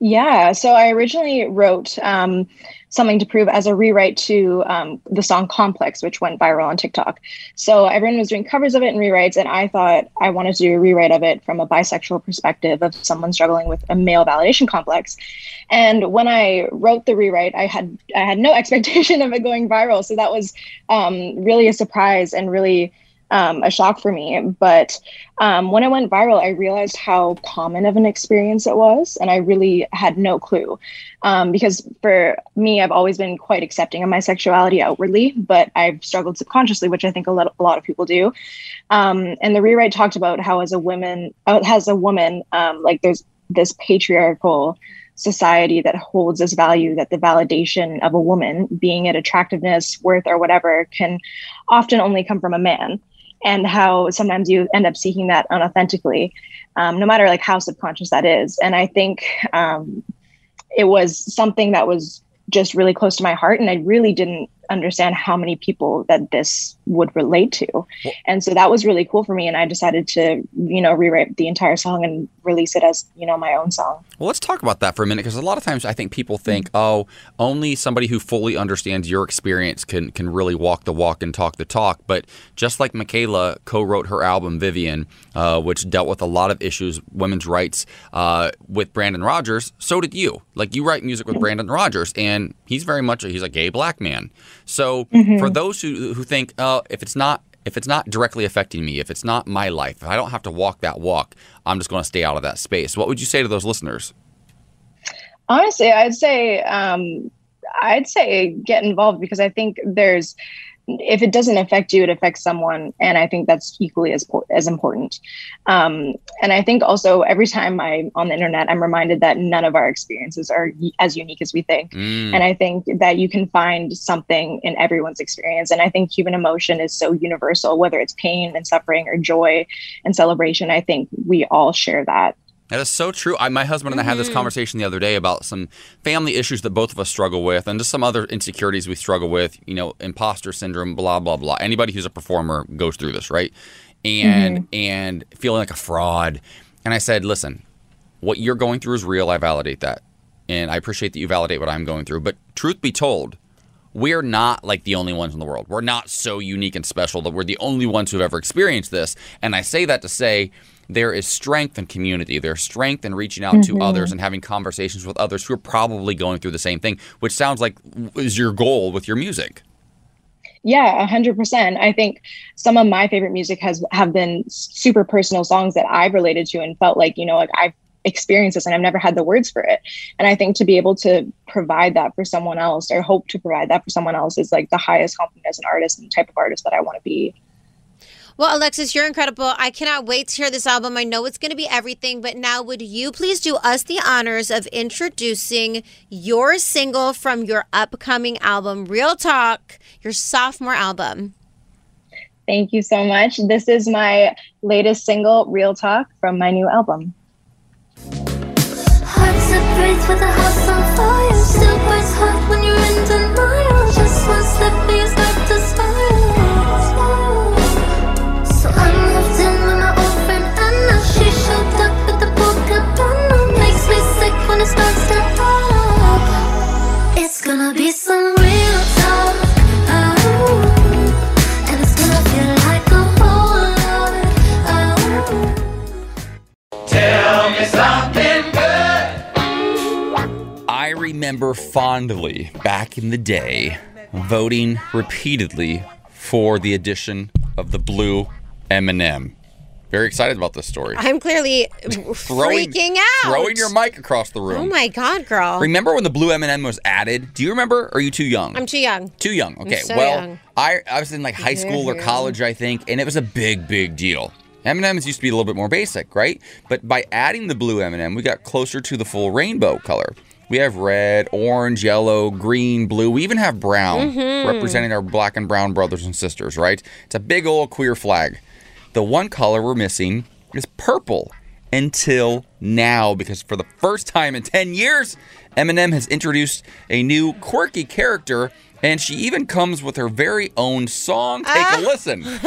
[SPEAKER 14] Yeah, so I originally wrote um, something to prove as a rewrite to um, the song Complex, which went viral on TikTok. So everyone was doing covers of it and rewrites, and I thought I wanted to do a rewrite of it from a bisexual perspective of someone struggling with a male validation complex. And when I wrote the rewrite, I had I had no expectation of it going viral, so that was um, really a surprise and really um, a shock for me. But um, when it went viral, I realized how common of an experience it was, and I really had no clue. Um, because for me, I've always been quite accepting of my sexuality outwardly, but I've struggled subconsciously, which I think a lot, a lot of people do. Um, and the rewrite talked about how, as a woman, uh, as a woman, um, like there's this patriarchal society that holds this value that the validation of a woman, being it attractiveness, worth, or whatever, can often only come from a man and how sometimes you end up seeking that unauthentically um, no matter like how subconscious that is. And i think um, it was something that was just really close to my heart and i really didn't understand how many people that this would relate to and so that was really cool for me and i decided to you know rewrite the entire song and release it as you know my own song
[SPEAKER 3] Well, let's talk about that for a minute because a lot of times I think people think, oh, only somebody who fully understands your experience can can really walk the walk and talk the talk. But just like Michaela co-wrote her album Vivian, uh, which dealt with a lot of issues, women's rights, uh, with Brandon Rogers, so did you. Like you write music with Brandon Rogers, and he's very much a, he's a gay black man. So
[SPEAKER 14] Mhm.
[SPEAKER 3] for those who who think, oh, if it's not if it's not directly affecting me, if it's not my life, if I don't have to walk that walk, I'm just going to stay out of that space. What would you say to those listeners?
[SPEAKER 14] honestly i'd say um i'd say get involved because i think there's if it doesn't affect you, it affects someone, and I think that's equally as as important. Um, and I think also every time I'm on the internet, I'm reminded that none of our experiences are as unique as we think.
[SPEAKER 15] Mm.
[SPEAKER 14] And I think that you can find something in everyone's experience. And I think human emotion is so universal, whether it's pain and suffering or joy and celebration. I think we all share that.
[SPEAKER 3] That is so true. I, my husband and I had this
[SPEAKER 14] Mhm.
[SPEAKER 3] conversation the other day about some family issues that both of us struggle with, and just some other insecurities we struggle with. You know, imposter syndrome, blah blah blah. Anybody who's a performer goes through this, right? And
[SPEAKER 15] Mhm.
[SPEAKER 3] and feeling like a fraud. And I said, listen, what you're going through is real. I validate that, and I appreciate that you validate what I'm going through. But truth be told, we're not like the only ones in the world. We're not so unique and special that we're the only ones who've ever experienced this. And I say that to say there is strength in community. There's strength in reaching out to
[SPEAKER 14] Mhm.
[SPEAKER 3] others and having conversations with others who are probably going through the same thing, which sounds like is your goal with your music.
[SPEAKER 14] Yeah, a hundred percent. I think some of my favorite music has have been super personal songs that I've related to and felt like, you know, like I've experienced this and I've never had the words for it. And I think to be able to provide that for someone else or hope to provide that for someone else is like the highest compliment as an artist and type of artist that I want to be.
[SPEAKER 4] Well, Alexis, you're incredible. I cannot wait to hear this album. I know it's going to be everything, but now would you please do us the honors of introducing your single from your upcoming album, Real Talk, your sophomore album?
[SPEAKER 14] Thank you so much. This is my latest single, Real Talk, from my new album.
[SPEAKER 15] Hard to breathe gonna be some real talk. Oh. And it's gonna feel like a whole lot. Oh.
[SPEAKER 3] Tell me something good. I remember fondly back in the day voting repeatedly for the addition of the blue M&M. Very excited about this story.
[SPEAKER 4] I'm clearly
[SPEAKER 3] Throwing-
[SPEAKER 4] freaking out.
[SPEAKER 3] Throwing your mic across the room.
[SPEAKER 4] Oh my God, girl.
[SPEAKER 3] Remember when the blue M&M was added? Do you remember? Or are you too young?
[SPEAKER 4] I'm too young.
[SPEAKER 3] Too young. Okay.
[SPEAKER 4] so
[SPEAKER 3] well,
[SPEAKER 4] young.
[SPEAKER 3] I I was in like high school or college, I think, and it was a big, big deal. M&Ms used to be a little bit more basic, right? But by adding the blue M&M, we got closer to the full rainbow color. We have red, orange, yellow, green, blue. We even have brown,
[SPEAKER 15] Mhm.
[SPEAKER 3] representing our black and brown brothers and sisters, right? It's a big old queer flag. The one color we're missing is purple until now because for the first time in 10 years, M&M has introduced a new quirky character and she even comes with her very own song. Take
[SPEAKER 4] Ah.
[SPEAKER 3] a listen.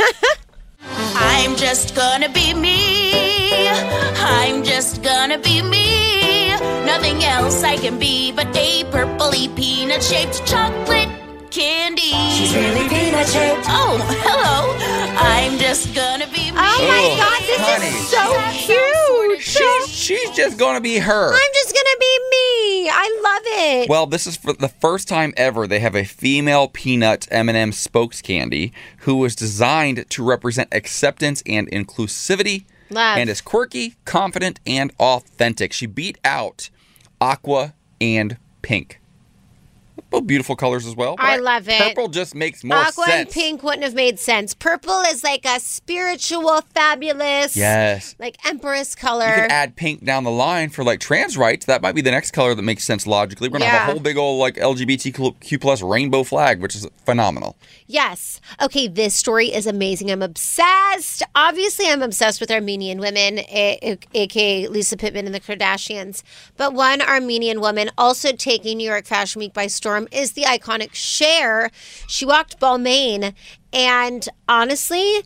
[SPEAKER 15] I'm just gonna be me. I'm just gonna be me. Nothing else I can be but a purpley peanut shaped chocolate candy. She's really peanut shaped. Oh, hello. I'm just gonna be me.
[SPEAKER 4] Oh my God, this
[SPEAKER 3] honey.
[SPEAKER 4] is so cute.
[SPEAKER 3] She's, she's just going to be her.
[SPEAKER 4] I'm just gonna be me. I love it.
[SPEAKER 3] Well, this is for the first time ever they have a female peanut M&M spokes candy who was designed to represent acceptance and inclusivity
[SPEAKER 4] Love.
[SPEAKER 3] and is quirky, confident, and authentic. She beat out aqua and pink. Both beautiful colors as well.
[SPEAKER 4] I love it.
[SPEAKER 3] Purple just makes more
[SPEAKER 4] Aqua and pink wouldn't have made sense. Purple is like a spiritual, fabulous,
[SPEAKER 3] Yes.
[SPEAKER 4] like empress color.
[SPEAKER 3] You could add pink down the line for like trans rights. That might be the next color that makes sense logically. We're gonna have a whole big old like LGBTQ plus rainbow flag, which is phenomenal.
[SPEAKER 4] Yes. Okay, this story is amazing. I'm obsessed. Obviously, I'm obsessed with Armenian women, aka Lisa Pittman and the Kardashians. But one Armenian woman also taking New York Fashion Week by storm is the iconic Cher. She walked Balmain, and honestly,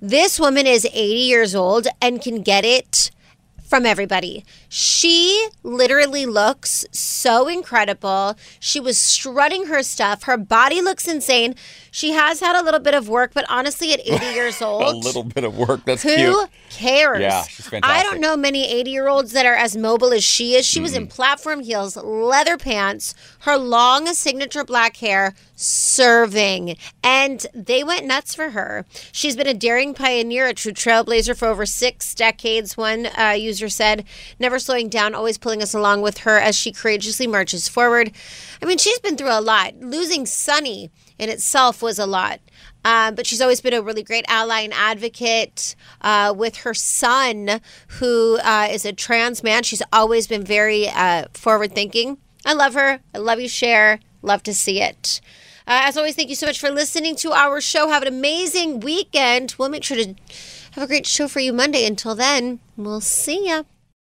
[SPEAKER 4] this woman is 80 years old and can get it from everybody. She literally looks so incredible. She was strutting her stuff. Her body looks insane. She has had a little bit of work, but honestly, at 80 years old,
[SPEAKER 3] a little bit of work. That's
[SPEAKER 4] who
[SPEAKER 3] cute.
[SPEAKER 4] cares?
[SPEAKER 3] Yeah, she's
[SPEAKER 4] I don't know many 80 year olds that are as mobile as she is. She was in platform heels, leather pants, her long signature black hair, serving. And they went nuts for her. She's been a daring pioneer, a true trailblazer for over six decades. One uh, user said, Never slowing down, always pulling us along with her as she courageously marches forward. I mean, she's been through a lot. Losing Sonny in itself was a lot. Um, but she's always been a really great ally and advocate uh, with her son, who uh, is a trans man. She's always been very uh, forward thinking. I love her. I love you, Cher. Love to see it. Uh, as always, thank you so much for listening to our show. Have an amazing weekend. We'll make sure to have a great show for you Monday. Until then, we'll see ya.